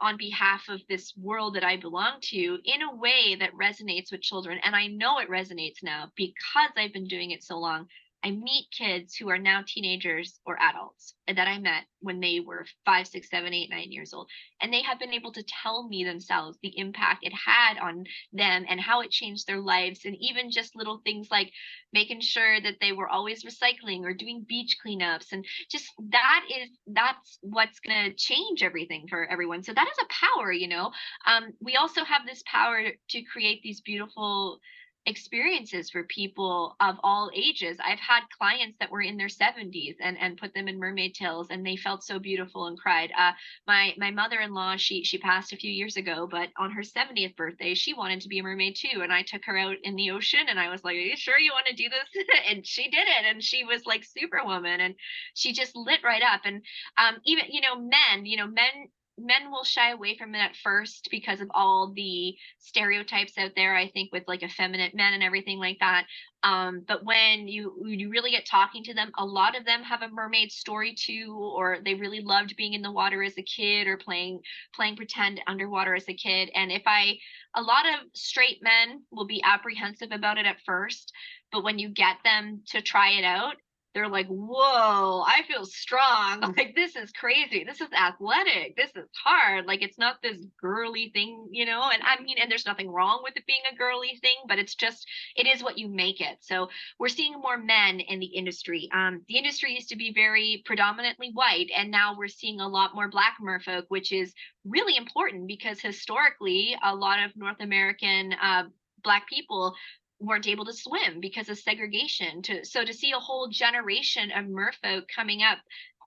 Speaker 2: on behalf of this world that I belong to in a way that resonates with children. And I know it resonates now because I've been doing it so long. I meet kids who are now teenagers or adults that I met when they were five, six, seven, eight, nine years old. And they have been able to tell me themselves the impact it had on them and how it changed their lives. And even just little things like making sure that they were always recycling or doing beach cleanups. And just that is, that's what's going to change everything for everyone. So that is a power, you know. Um, we also have this power to create these beautiful experiences for people of all ages. I've had clients that were in their 70s and and put them in mermaid tails and they felt so beautiful and cried. Uh my my mother-in-law, she she passed a few years ago, but on her 70th birthday, she wanted to be a mermaid too and I took her out in the ocean and I was like, "Are you sure you want to do this?" and she did it and she was like superwoman and she just lit right up and um even you know men, you know, men men will shy away from it at first because of all the stereotypes out there i think with like effeminate men and everything like that. Um, but when you you really get talking to them a lot of them have a mermaid story too or they really loved being in the water as a kid or playing playing pretend underwater as a kid. And if i a lot of straight men will be apprehensive about it at first but when you get them to try it out they're like, whoa, I feel strong. Like, this is crazy. This is athletic. This is hard. Like, it's not this girly thing, you know? And I mean, and there's nothing wrong with it being a girly thing, but it's just, it is what you make it. So we're seeing more men in the industry. Um, the industry used to be very predominantly white, and now we're seeing a lot more black merfolk, which is really important because historically, a lot of North American uh, black people weren't able to swim because of segregation. To so to see a whole generation of merfolk coming up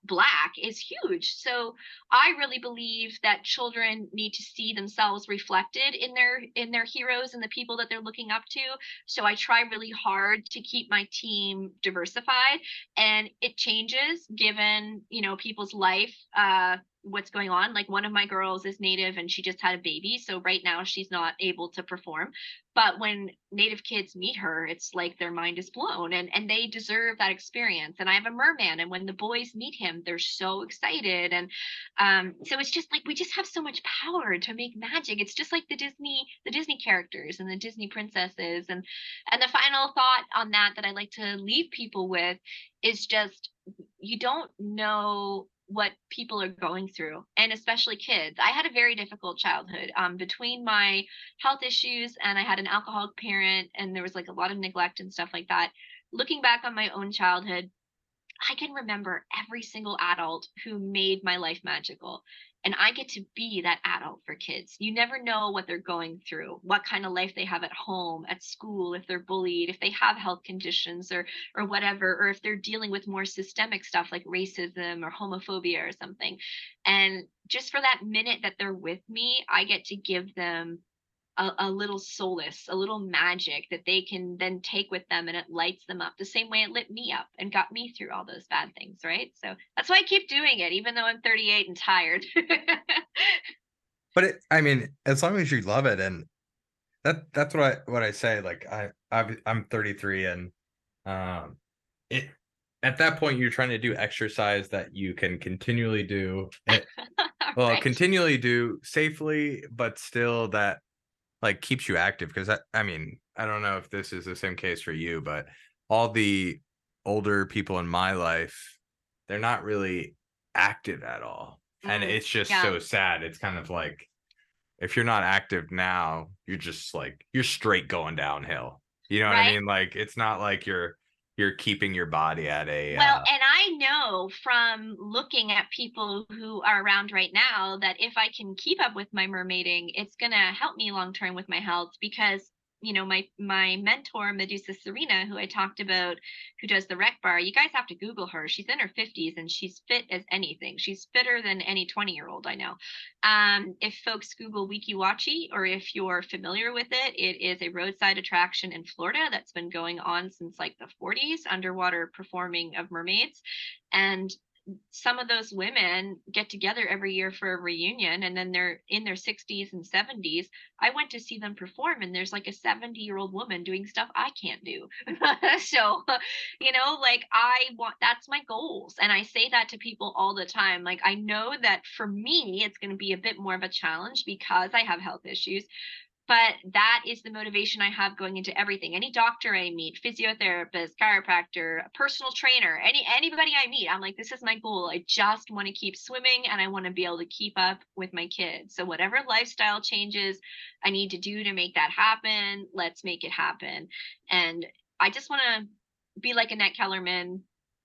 Speaker 2: black is huge. So i really believe that children need to see themselves reflected in their in their heroes and the people that they're looking up to. So i try really hard to keep my team diversified and it changes given you know people's life uh what's going on. Like one of my girls is native and she just had a baby. So right now she's not able to perform. But when native kids meet her, it's like their mind is blown and, and they deserve that experience. And I have a merman. And when the boys meet him, they're so excited. And um, so it's just like we just have so much power to make magic. It's just like the Disney, the Disney characters and the Disney princesses. And and the final thought on that that I like to leave people with is just you don't know what people are going through and especially kids. I had a very difficult childhood um, between my health issues and i had an alcoholic parent and there was like a lot of neglect and stuff like that. Looking back on my own childhood i can remember every single adult who made my life magical and I get to be that adult for kids. You never know what they're going through, what kind of life they have at home, at school, if they're bullied, if they have health conditions or or whatever, or if they're dealing with more systemic stuff like racism or homophobia or something. And just for that minute that they're with me, I get to give them a, a, little solace, a little magic that they can then take with them and it lights them up the same way it lit me up and got me through all those bad things, right? So that's why I keep doing it, even though I'm 38 and tired.
Speaker 1: but it, I mean, as long as you love it, and that that's what I what I say. Like I i I'm 33 and um it at that point you're trying to do exercise that you can continually do it, well right. continually do safely but still that like keeps you active because I, I mean i don't know if this is the same case for you but all the older people in my life they're not really active at all mm, and it's just yeah. so sad it's kind of like if you're not active now you're just like you're straight going downhill you know right? what i mean like it's not like you're you're keeping your body at a
Speaker 2: well uh, and i know from looking at people who are around right now that if i can keep up with my mermaiding it's going to help me long term with my health because you know my my mentor MeduSirena who i talked about who does the Wreck bar you guys have to google her. She's in her 50s and she's fit as anything. She's fitter than any 20 year old i know. Um, if folks google Weeki Wachee or if you're familiar with it it is a roadside attraction in florida that's been going on since like the 40s underwater performing of mermaids. And some of those women get together every year for a reunion and then they're in their 60s and 70s i went to see them perform and there's like a 70 year old woman doing stuff i can't do. So you know like i want that's my goals and i say that to people all the time. Like i know that for me it's going to be a bit more of a challenge because i have health issues but that is the motivation I have going into everything. Any doctor I meet, physiotherapist, chiropractor, personal trainer, any anybody I meet, I'm like, this is my goal. I just want to keep swimming and I want to be able to keep up with my kids. So whatever lifestyle changes I need to do to make that happen, let's make it happen. And I just want to be like Annette Kellermann,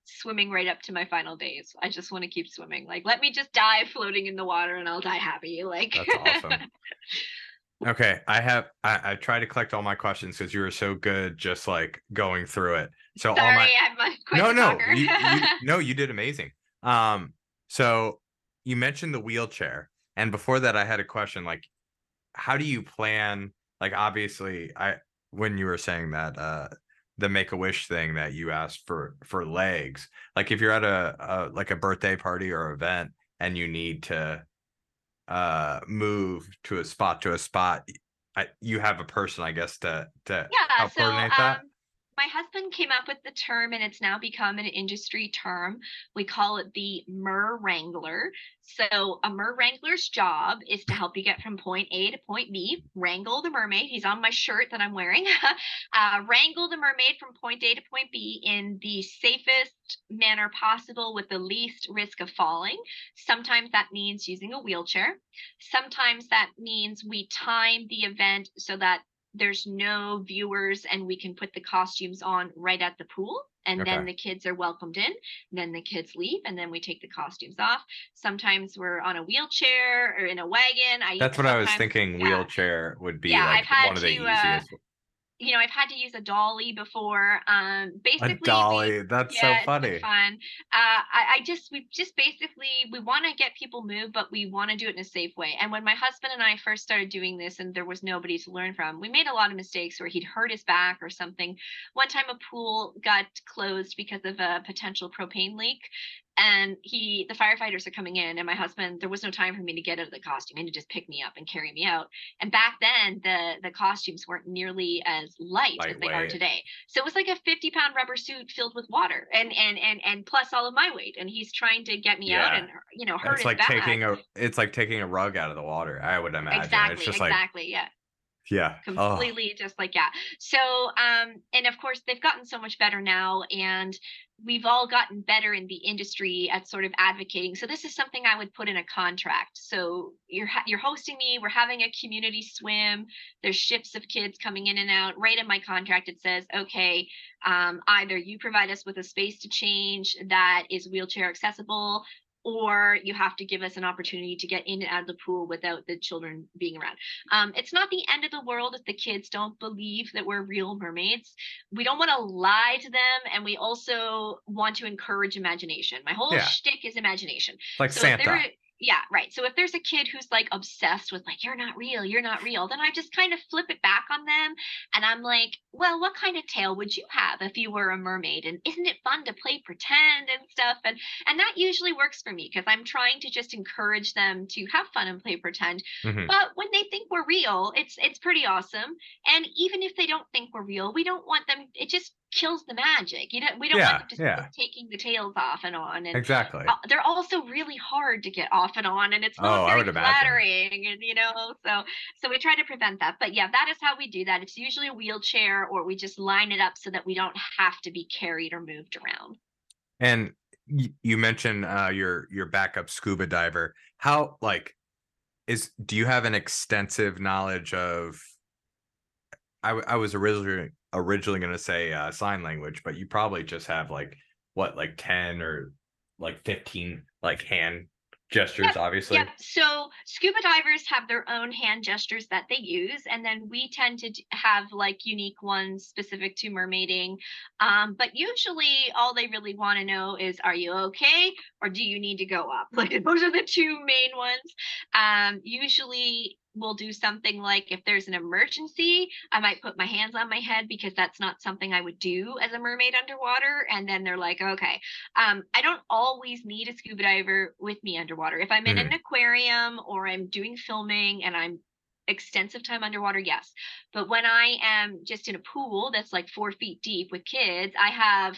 Speaker 2: swimming right up to my final days. I just want to keep swimming. Like, let me just die floating in the water and I'll die happy. Like,
Speaker 1: that's awesome. Okay, I have I, I try to collect all my questions because you were so good, just like going through it. So
Speaker 2: Sorry,
Speaker 1: all my
Speaker 2: I'm
Speaker 1: no no you, you, no you did amazing. Um, so you mentioned the wheelchair, and before that, I had a question like, how do you plan? Like, obviously, I when you were saying that uh the make a wish thing that you asked for for legs, like if you're at a, a like a birthday party or event and you need to
Speaker 3: uh move to a spot to a spot, I, you have a person, I guess, to to
Speaker 2: Yeah,
Speaker 3: help
Speaker 2: so
Speaker 3: coordinate that.
Speaker 2: My husband came up with the term, and it's now become an industry term. We call it the mer wrangler. So, a mer wrangler's job is to help you get from point A to point B, wrangle the mermaid. He's on my shirt that I'm wearing. uh, wrangle the mermaid from point A to point B in the safest manner possible with the least risk of falling. Sometimes that means using a wheelchair. Sometimes that means we time the event so that there's no viewers and we can put the costumes on right at the pool and then the kids are welcomed in then the kids leave and then we take the costumes off sometimes we're on a wheelchair or in a wagon I
Speaker 3: That's what I was thinking.
Speaker 2: yeah.
Speaker 3: Wheelchair would be
Speaker 2: Yeah,
Speaker 3: like
Speaker 2: I've had
Speaker 3: one of the
Speaker 2: to, uh,
Speaker 3: easiest.
Speaker 2: You know i've had to use a dolly before um basically
Speaker 3: a
Speaker 2: we-
Speaker 3: dolly. That's
Speaker 2: yeah,
Speaker 3: so funny.
Speaker 2: fun. Uh, I, I just we just basically we want to get people moved, but we want to do it in a safe way. And when my husband and I first started doing this, and there was nobody to learn from, we made a lot of mistakes where he'd hurt his back or something. One time, a pool got closed because of a potential propane leak. And he, the firefighters are coming in, and my husband, there was no time for me to get out of the costume. He had to just pick me up and carry me out. And back then, the the costumes weren't nearly as light as they are today. So it was like a 50 pound rubber suit filled with water and and and and plus all of my weight. And he's trying to get me out and you know hurt
Speaker 3: It's like
Speaker 2: back.
Speaker 3: taking a it's like taking a rug out of the water. I would imagine.
Speaker 2: exactly,
Speaker 3: it's just like
Speaker 2: exactly, yeah.
Speaker 3: Oh,
Speaker 2: completely just like yeah. So um and of course they've gotten so much better now and we've all gotten better in the industry at sort of advocating. So this is something i would put in a contract. So you're you're hosting me we're having a community swim there's ships of kids coming in and out. Right in my contract it says okay um, either you provide us with a space to change that is wheelchair accessible or you have to give us an opportunity to get in and out of the pool without the children being around um, it's not the end of the world if the kids don't believe that we're real mermaids. We don't want to lie to them, and we also want to encourage imagination. My whole
Speaker 3: Yeah.
Speaker 2: shtick is imagination.
Speaker 3: like
Speaker 2: So
Speaker 3: Santa.
Speaker 2: there- yeah, right. So if there's a kid who's like obsessed with like you're not real, you're not real, then I just kind of flip it back on them, and I'm like, well, what kind of tail would you have if you were a mermaid? And isn't it fun to play pretend and stuff? And and that usually works for me because I'm trying to just encourage them to have fun and play pretend.
Speaker 3: Mhm.
Speaker 2: But when they think we're real, it's it's pretty awesome. And even if they don't think we're real, we don't want them. It just kills the magic. You know, we don't
Speaker 3: Yeah,
Speaker 2: want them just
Speaker 3: yeah.
Speaker 2: taking the tails off and on. And
Speaker 3: Exactly.
Speaker 2: uh, they're also really hard to get off and on, and it's
Speaker 3: Oh,
Speaker 2: not
Speaker 3: I
Speaker 2: very flattering. And you know, so so we try to prevent that. But yeah, that is how we do that. It's usually a wheelchair, or we just line it up so that we don't have to be carried or moved around.
Speaker 3: And you mentioned uh, your your backup scuba diver. How like is do you have an extensive knowledge of? I, I was originally originally going to say uh, sign language, but you probably just have like what like ten or like fifteen like hand gestures, obviously.
Speaker 2: Yep. So scuba divers have their own hand gestures that they use, and then we tend to have like unique ones specific to mermaiding. Um, but usually, all they really want to know is, "Are you okay?" or "Do you need to go up?" Like those are the two main ones. Um, usually. We'll do something like if there's an emergency, I might put my hands on my head because that's not something I would do as a mermaid underwater. And then they're like, okay, um, I don't always need a scuba diver with me underwater. If I'm in an aquarium or I'm doing filming and I'm extensive time underwater, yes. But when I am just in a pool that's like four feet deep with kids, I have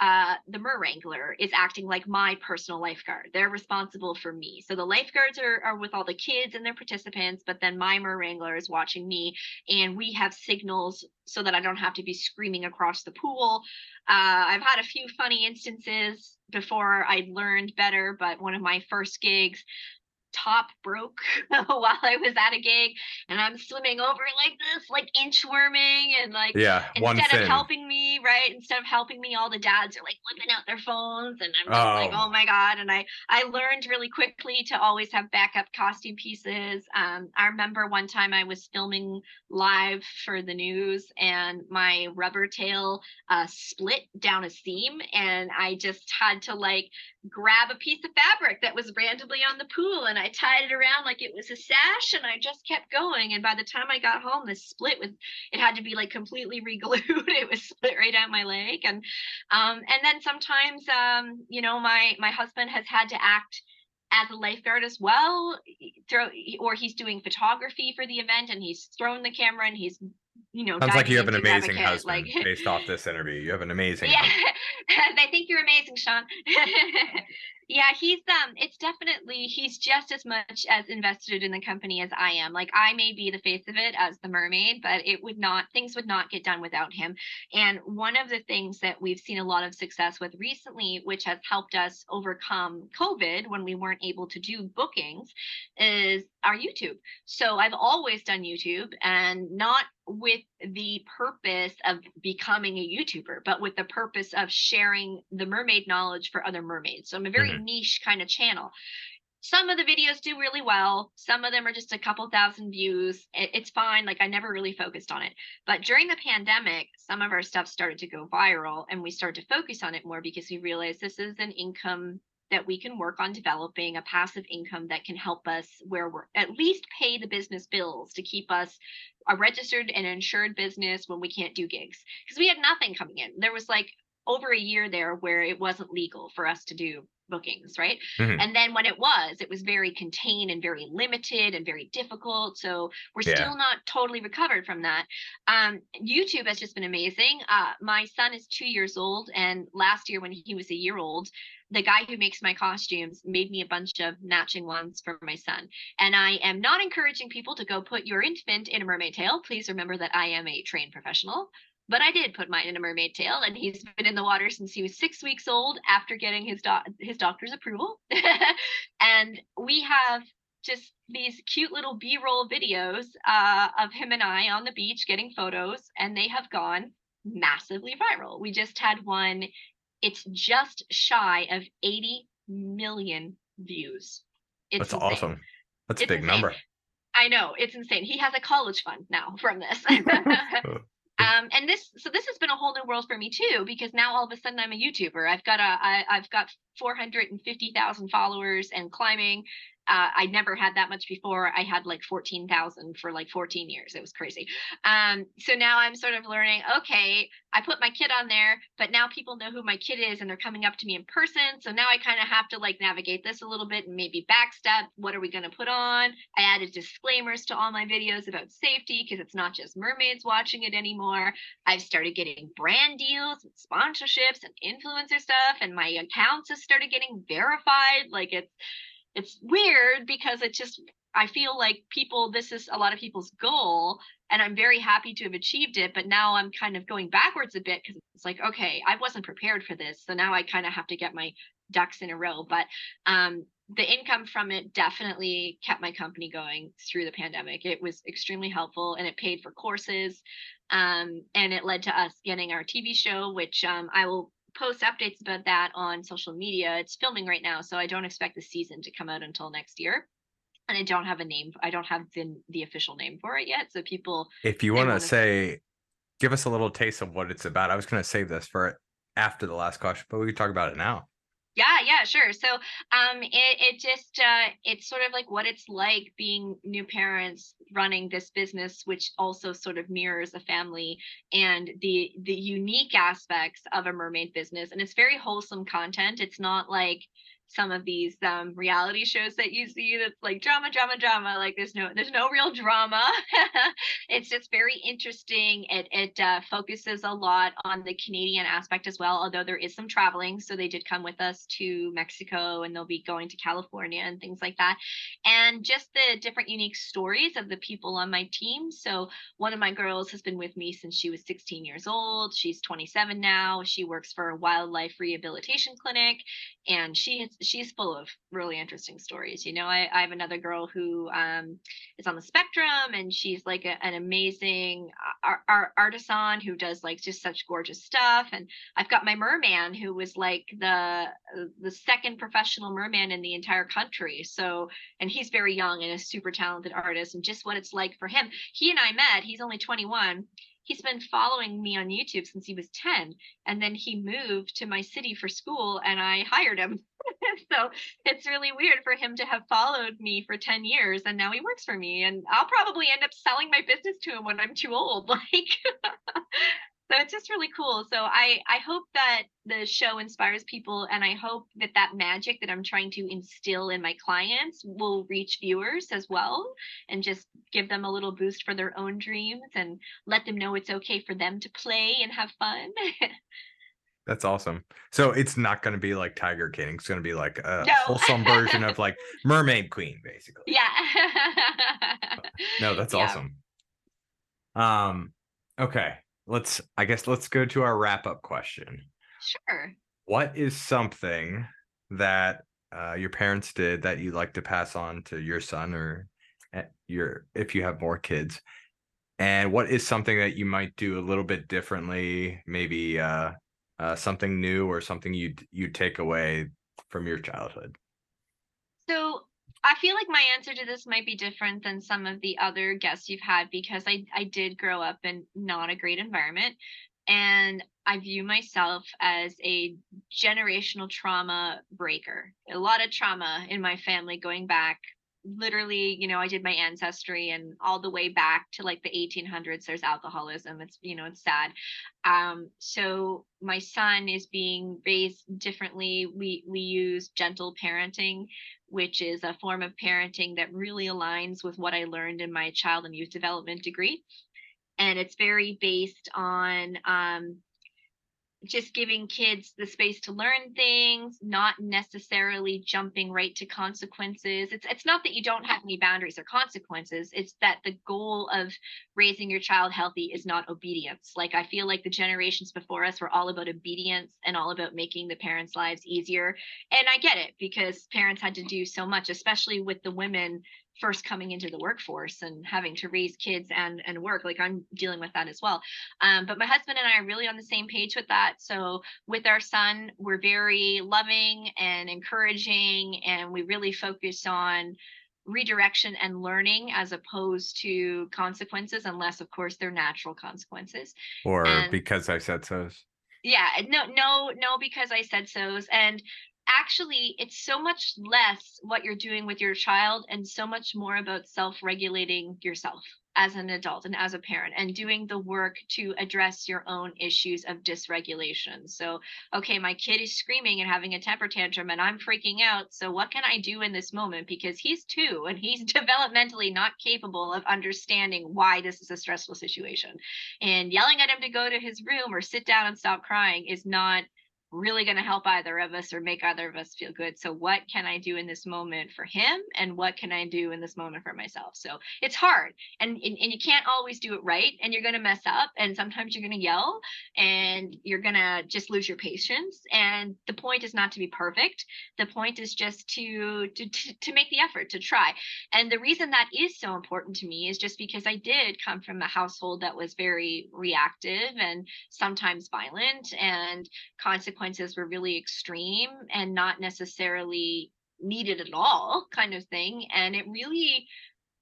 Speaker 2: uh, the mer wrangler is acting like my personal lifeguard. They're responsible for me. So the lifeguards are, are with all the kids and their participants, but then my mer wrangler is watching me, and we have signals so that I don't have to be screaming across the pool. Uh, I've had a few funny instances before I learned better, but one of my first gigs, top broke while I was at a gig, and I'm swimming over like this, like inchworming, and like
Speaker 3: Yeah,
Speaker 2: instead
Speaker 3: fin.
Speaker 2: of helping me, right? Instead of helping me, all the dads are like whipping out their phones, and I'm just like,
Speaker 3: Oh.
Speaker 2: oh my god! And I I learned really quickly to always have backup costume pieces. Um, I remember one time I was filming live for the news, and my rubber tail uh, split down a seam, and I just had to like grab a piece of fabric that was randomly on the pool and I tied it around like it was a sash and I just kept going. And by the time I got home, the split was it had to be like completely re-glued. it was split right down my leg. And um and then sometimes um, you know, my my husband has had to act as a lifeguard as well throw or he's doing photography for the event and he's thrown the camera and he's you know
Speaker 3: sounds like you have an amazing husband like based off this interview. You have an amazing
Speaker 2: yeah. i think you're amazing sean. Yeah he's um it's definitely he's just as much as invested in the company as i am. Like i may be the face of it as the mermaid but it would not things would not get done without him. And one of the things that we've seen a lot of success with recently which has helped us overcome covid when we weren't able to do bookings is our youtube. So i've always done youtube and not with the purpose of becoming a YouTuber, but with the purpose of sharing the mermaid knowledge for other mermaids. So I'm a very mm-hmm. niche kind of channel. Some of the videos do really well. Some of them are just a couple thousand views. It, it's fine. Like I never really focused on it. But during the pandemic, some of our stuff started to go viral and we started to focus on it more because we realized this is an income that we can work on developing a passive income that can help us where we're at least pay the business bills to keep us a registered and insured business when we can't do gigs. Because we had nothing coming in. There was like over a year there where it wasn't legal for us to do bookings right mm-hmm. and then when it was it was very contained and very limited and very difficult so we're yeah. still not totally recovered from that um, youtube has just been amazing uh, my son is two years old and last year when he was a year old the guy who makes my costumes made me a bunch of matching ones for my son. And I am not encouraging people to go put your infant in a mermaid tail. Please remember that I am a trained professional. But I did put mine in a mermaid tail, and he's been in the water since he was six weeks old after getting his do- his doctor's approval. and we have just these cute little b-roll videos uh, of him and i on the beach getting photos and they have gone massively viral we just had one it's just shy of 80 million views.
Speaker 3: It's That's insane. awesome. That's it's a big insane. number.
Speaker 2: I know it's insane. He has a college fund now from this. um, and this, so this has been a whole new world for me too, because now all of a sudden I'm a YouTuber. I've got a, I, I've got 450,000 followers and climbing. Uh, I never had that much before. I had like 14,000 for like 14 years. It was crazy. Um, so now I'm sort of learning, okay, I put my kid on there, but now people know who my kid is and they're coming up to me in person. So now I kind of have to like navigate this a little bit and maybe backstep. What are we going to put on? I added disclaimers to all my videos about safety because it's not just mermaids watching it anymore. I've started getting brand deals and sponsorships and influencer stuff, and my accounts have started getting verified. Like it's, it's weird because it just I feel like people this is a lot of people's goal and I'm very happy to have achieved it but now I'm kind of going backwards a bit because it's like okay I wasn't prepared for this so now I kind of have to get my ducks in a row but um the income from it definitely kept my company going through the pandemic. It was extremely helpful and it paid for courses um, and it led to us getting our TV show which um, I will post updates about that on social media. It's filming right now, so I don't expect the season to come out until next year. And I don't have a name. I don't have the the official name for it yet. So people,
Speaker 3: if you want to say, give us a little taste of what it's about. I was going to save this for after the last question, but we can talk about it now.
Speaker 2: Yeah, yeah, sure. So um it it just uh it's sort of like what it's like being new parents running this business which also sort of mirrors a family and the the unique aspects of a mermaid business and it's very wholesome content. It's not like some of these um, reality shows that you see that's like drama drama drama like there's no there's no real drama. It's just very interesting. It it uh, focuses a lot on the canadian aspect as well although there is some traveling. So they did come with us to mexico and they'll be going to california and things like that. And just the different unique stories of the people on my team. So one of my girls has been with me since she was 16 years old. She's 27 now. She works for a wildlife rehabilitation clinic and she she's full of really interesting stories. You know, I, I have another girl who um, is on the spectrum, and she's like a, an amazing art, art, artisan who does like just such gorgeous stuff. And I've got my merman who was like the the second professional merman in the entire country. So, and he's very young and a super talented artist, and just what it's like for him. He and I met. He's only 21 he's been following me on YouTube since he was 10 and then he moved to my city for school and I hired him. so it's really weird for him to have followed me for 10 years and now he works for me and I'll probably end up selling my business to him when I'm too old like so it's just really cool so i i hope that the show inspires people and i hope that that magic that i'm trying to instill in my clients will reach viewers as well and just give them a little boost for their own dreams and let them know it's okay for them to play and have fun
Speaker 3: That's awesome. So it's not going to be like Tiger King. It's going to be like a no. wholesome version of like Mermaid Queen, basically.
Speaker 2: Yeah.
Speaker 3: no, that's yeah. awesome. Um, okay. Let's. I guess let's go to our wrap up question.
Speaker 2: Sure.
Speaker 3: What is something that uh, your parents did that you'd like to pass on to your son or eh, your if you have more kids? And what is something that you might do a little bit differently? Maybe uh, uh, something new or something you you take away from your childhood?
Speaker 2: So I feel like my answer to this might be different than some of the other guests you've had because I I did grow up in not a great environment and I view myself as a generational trauma breaker. A lot of trauma in my family going back literally, you know, I did my ancestry and all the way back to like the 1800s, there's alcoholism. It's, you know, it's sad. Um, so my son is being raised differently. We, we use gentle parenting, which is a form of parenting that really aligns with what I learned in my child and youth development degree. And it's very based on um, just giving kids the space to learn things, not necessarily jumping right to consequences. It's it's not that you don't have any boundaries or consequences. It's that the goal of raising your child healthy is not obedience. Like I feel like the generations before us were all about obedience and all about making the parents' lives easier. And I get it because parents had to do so much, especially with the women first coming into the workforce and having to raise kids and and work like i'm dealing with that as well. Um, but my husband and i are really on the same page with that. So with our son we're very loving and encouraging and we really focus on redirection and learning as opposed to consequences unless of course they're natural consequences.
Speaker 3: Or and, because i said so
Speaker 2: yeah no no no because i said so and actually it's so much less what you're doing with your child and so much more about self-regulating yourself as an adult and as a parent and doing the work to address your own issues of dysregulation. So, okay, my kid is screaming and having a temper tantrum and I'm freaking out. So, what can I do in this moment? Because he's two and he's developmentally not capable of understanding why this is a stressful situation. And yelling at him to go to his room or sit down and stop crying is not really going to help either of us or make either of us feel good. So, what can I do in this moment for him? And what can I do in this moment for myself? So, it's hard and, and, and you can't always do it right. And you're going to mess up. And sometimes you're going to yell and you're going to just lose your patience. And the point is not to be perfect. The point is just to, to, to, to make the effort to try. And the reason that is so important to me is just because I did come from a household that was very reactive and sometimes violent and consequently consequences were really extreme and not necessarily needed at all kind of thing. And it really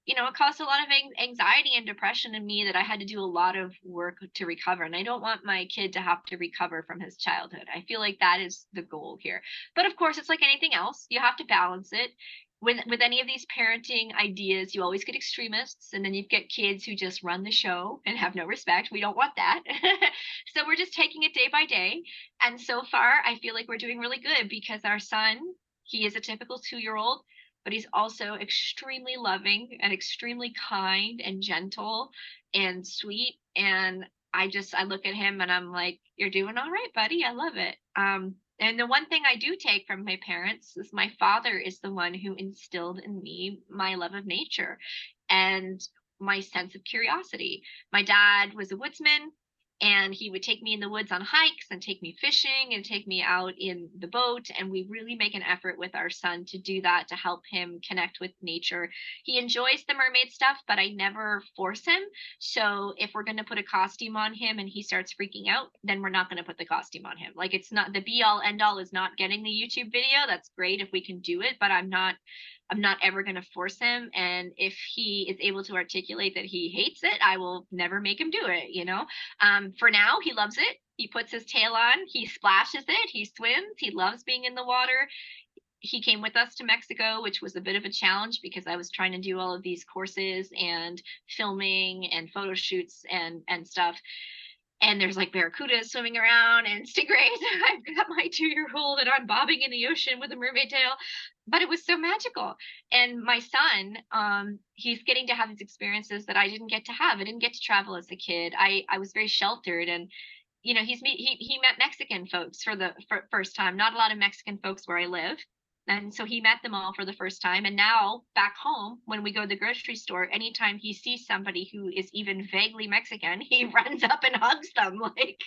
Speaker 2: you know it caused a lot of anxiety and depression in me that i had to do a lot of work to recover. And i don't want my kid to have to recover from his childhood. I feel like that is the goal here. But of course it's like anything else. You have to balance it with with any of these parenting ideas, you always get extremists, and then you get kids who just run the show and have no respect. We don't want that. so we're just taking it day by day. And so far, I feel like we're doing really good because our son, he is a typical two year old, but he's also extremely loving and extremely kind and gentle and sweet. And I just I look at him and I'm like, you're doing all right, buddy. I love it. Um, and the one thing I do take from my parents is my father is the one who instilled in me my love of nature and my sense of curiosity. My dad was a woodsman and he would take me in the woods on hikes and take me fishing and take me out in the boat and we really make an effort with our son to do that to help him connect with nature. He enjoys the mermaid stuff but i never force him. So if we're going to put a costume on him and he starts freaking out then we're not going to put the costume on him. Like it's not the be all end all is not getting the youtube video. That's great if we can do it but i'm not I'm not ever going to force him. And if he is able to articulate that he hates it, I will never make him do it. You know, um, for now, he loves it. He puts his tail on, he splashes it, he swims, he loves being in the water. He came with us to Mexico, which was a bit of a challenge because I was trying to do all of these courses and filming and photo shoots and and stuff and there's like barracudas swimming around and stingrays. I've got my two year old and I'm bobbing in the ocean with a mermaid tail. But it was so magical. And my son, um, he's getting to have these experiences that I didn't get to have. I didn't get to travel as a kid. I, I was very sheltered and you know he's he, he met mexican folks for the for first time not a lot of mexican folks where i live and so he met them all for the first time. And now back home, when we go to the grocery store, anytime he sees somebody who is even vaguely Mexican, he runs up and hugs them. Like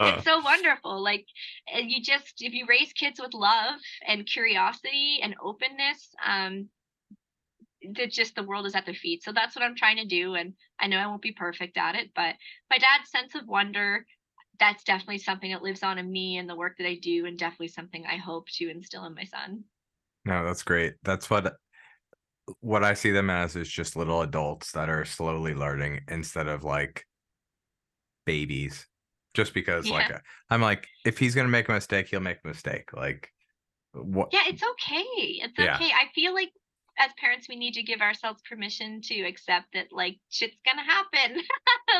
Speaker 2: uh. it's so wonderful. Like and you just if you raise kids with love and curiosity and openness, um, that just the world is at their feet. So that's what I'm trying to do. And I know I won't be perfect at it, but my dad's sense of wonder that's definitely something that lives on in me and the work that I do, and definitely something I hope to instill in my son.
Speaker 1: No, that's great. That's what what I see them as is just little adults that are slowly learning instead of like babies. Just because, yeah. like, I'm like, if he's gonna make a mistake, he'll make a mistake. Like,
Speaker 2: what? Yeah, it's okay. It's yeah. okay. I feel like as parents we need to give ourselves permission to accept that like shit's gonna happen.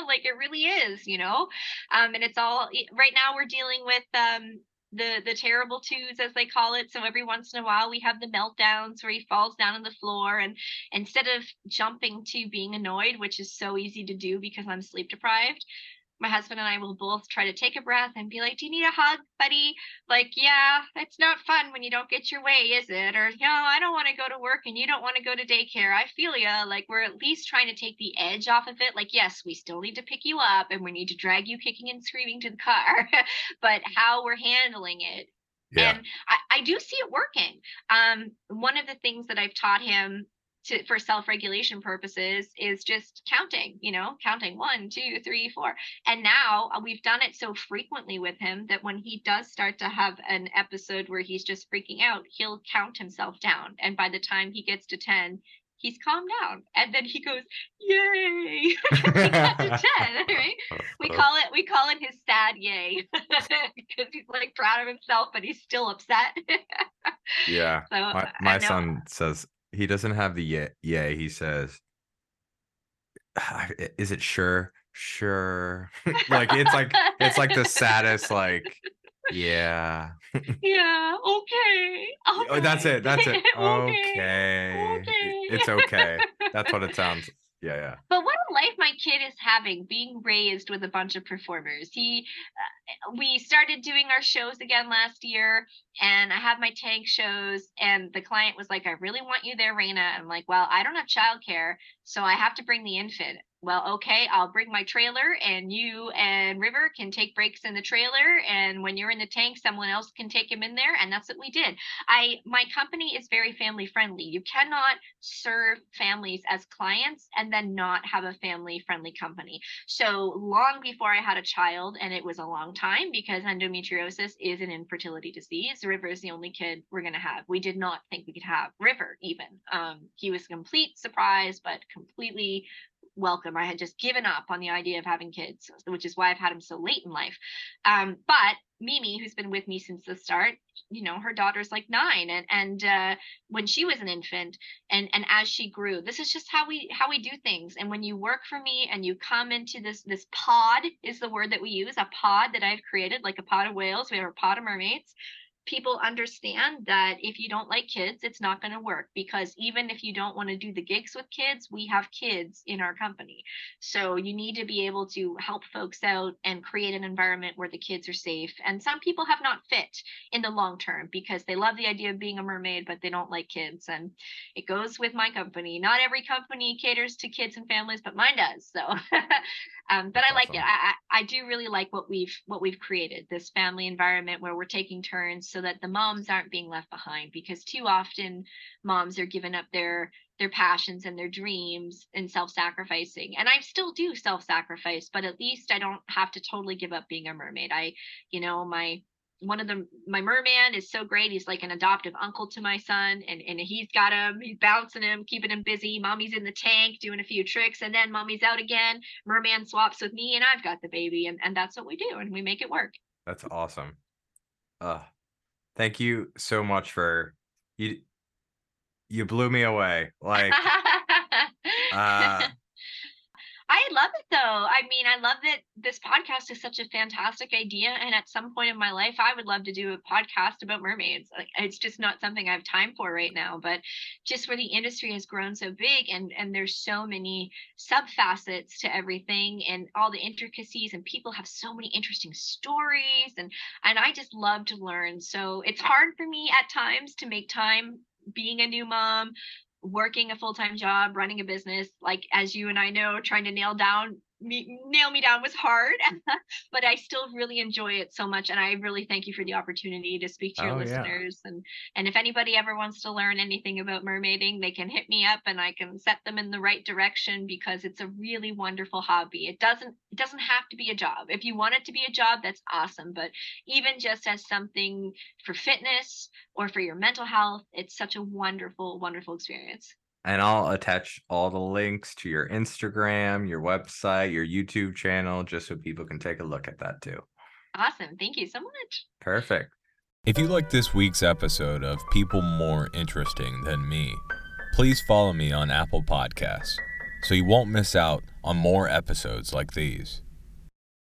Speaker 2: Like it really is you know? Um and it's all right now we're dealing with um the the terrible twos as they call it. So every once in a while we have the meltdowns where he falls down on the floor and instead of jumping to being annoyed which is so easy to do because i'm sleep deprived my husband and I will both try to take a breath and be like, Do you need a hug, buddy? Like, yeah, it's not fun when you don't get your way, is it? Or, no, I don't want to go to work and you don't want to go to daycare. I feel ya. Like, we're at least trying to take the edge off of it. Like, yes, we still need to pick you up and we need to drag you kicking and screaming to the car, but how we're handling it yeah. and I, I, do see it working um, one of the things that i've taught him to for self-regulation purposes is just counting you know counting one two three four. And now uh, we've done it so frequently with him that when he does start to have an episode where he's just freaking out he'll count himself down. And by the time he gets to 10 he's calmed down. And then he goes yay! He got to 10 right? We call it we call it his sad yay because he's like proud of himself but he's still upset.
Speaker 1: Yeah. So, my, my son says he doesn't have the yay. Yay. He says, ah, "Is it sure? Sure." like it's like it's like the saddest. Like, yeah.
Speaker 2: yeah. Okay.
Speaker 1: okay. Oh, that's it. That's it. okay. okay. It's okay. That's what it sounds yeah yeah.
Speaker 2: But what a life my kid is having being raised with a bunch of performers. He uh, we started doing our shows again last year and i have my tank shows and the client was like i really want you there raina. I'm like well i don't have childcare so i have to bring the infant well, okay, I'll bring my trailer and you and River can take breaks in the trailer. And when you're in the tank, someone else can take him in there. And that's what we did. I my company is very family friendly. You cannot serve families as clients and then not have a family friendly company. So long before I had a child, and it was a long time because endometriosis is an infertility disease. River is the only kid we're gonna have. We did not think we could have River even. Um, he was a complete surprise, but completely welcome. I had just given up on the idea of having kids, which is why I've had them so late in life. Um, but Mimi, who's been with me since the start, you know, her daughter's like nine, and and uh, when she was an infant, and and as she grew, this is just how we how we do things. And when you work for me and you come into this this pod is the word that we use, a pod that I've created, like a pod of whales. We have a pod of mermaids people understand that if you don't like kids, it's not going to work because even if you don't want to do the gigs with kids, we have kids in our company. So you need to be able to help folks out and create an environment where the kids are safe. And some people have not fit in the long term because they love the idea of being a mermaid, but they don't like kids. And it goes with my company. Not every company caters to kids and families, but mine does. So, um, but I like awesome. it. I, I, I do really like what we've what we've created. This family environment where we're taking turns so that the moms aren't being left behind because too often moms are giving up their their passions and their dreams and self-sacrificing and i still do self-sacrifice but at least i don't have to totally give up being a mermaid i you know my one of the my merman is so great. He's like an adoptive uncle to my son and and he's got him he's bouncing him keeping him busy. Mommy's in the tank doing a few tricks and then mommy's out again. Merman swaps with me and i've got the baby and and that's what we do and we make it work.
Speaker 1: That's awesome. Uh Thank you so much for you. You blew me away. Like, uh,
Speaker 2: I love it though. I mean, I love that this podcast is such a fantastic idea. And at some point in my life, I would love to do a podcast about mermaids. Like it's just not something I have time for right now. But just where the industry has grown so big and and there's so many sub facets to everything and all the intricacies and people have so many interesting stories and and I just love to learn. So it's hard for me at times to make time being a new mom working a full-time job running a business like as you and i know trying to nail down me, nail me down was hard, but I still really enjoy it so much. And I really thank you for the opportunity to speak to your oh, listeners. Yeah. And and if anybody ever wants to learn anything about mermaiding, they can hit me up and I can set them in the right direction because it's a really wonderful hobby. It doesn't it doesn't have to be a job. If you want it to be a job, that's awesome. But even just as something for fitness or for your mental health, it's such a wonderful, wonderful experience
Speaker 3: and I'll attach all the links to your Instagram, your website, your YouTube channel, just so people can take a look at that too.
Speaker 2: Awesome. Thank you so much.
Speaker 3: Perfect.
Speaker 1: If you like this week's episode of People More Interesting Than Me, please follow me on Apple Podcasts so you won't miss out on more episodes like these.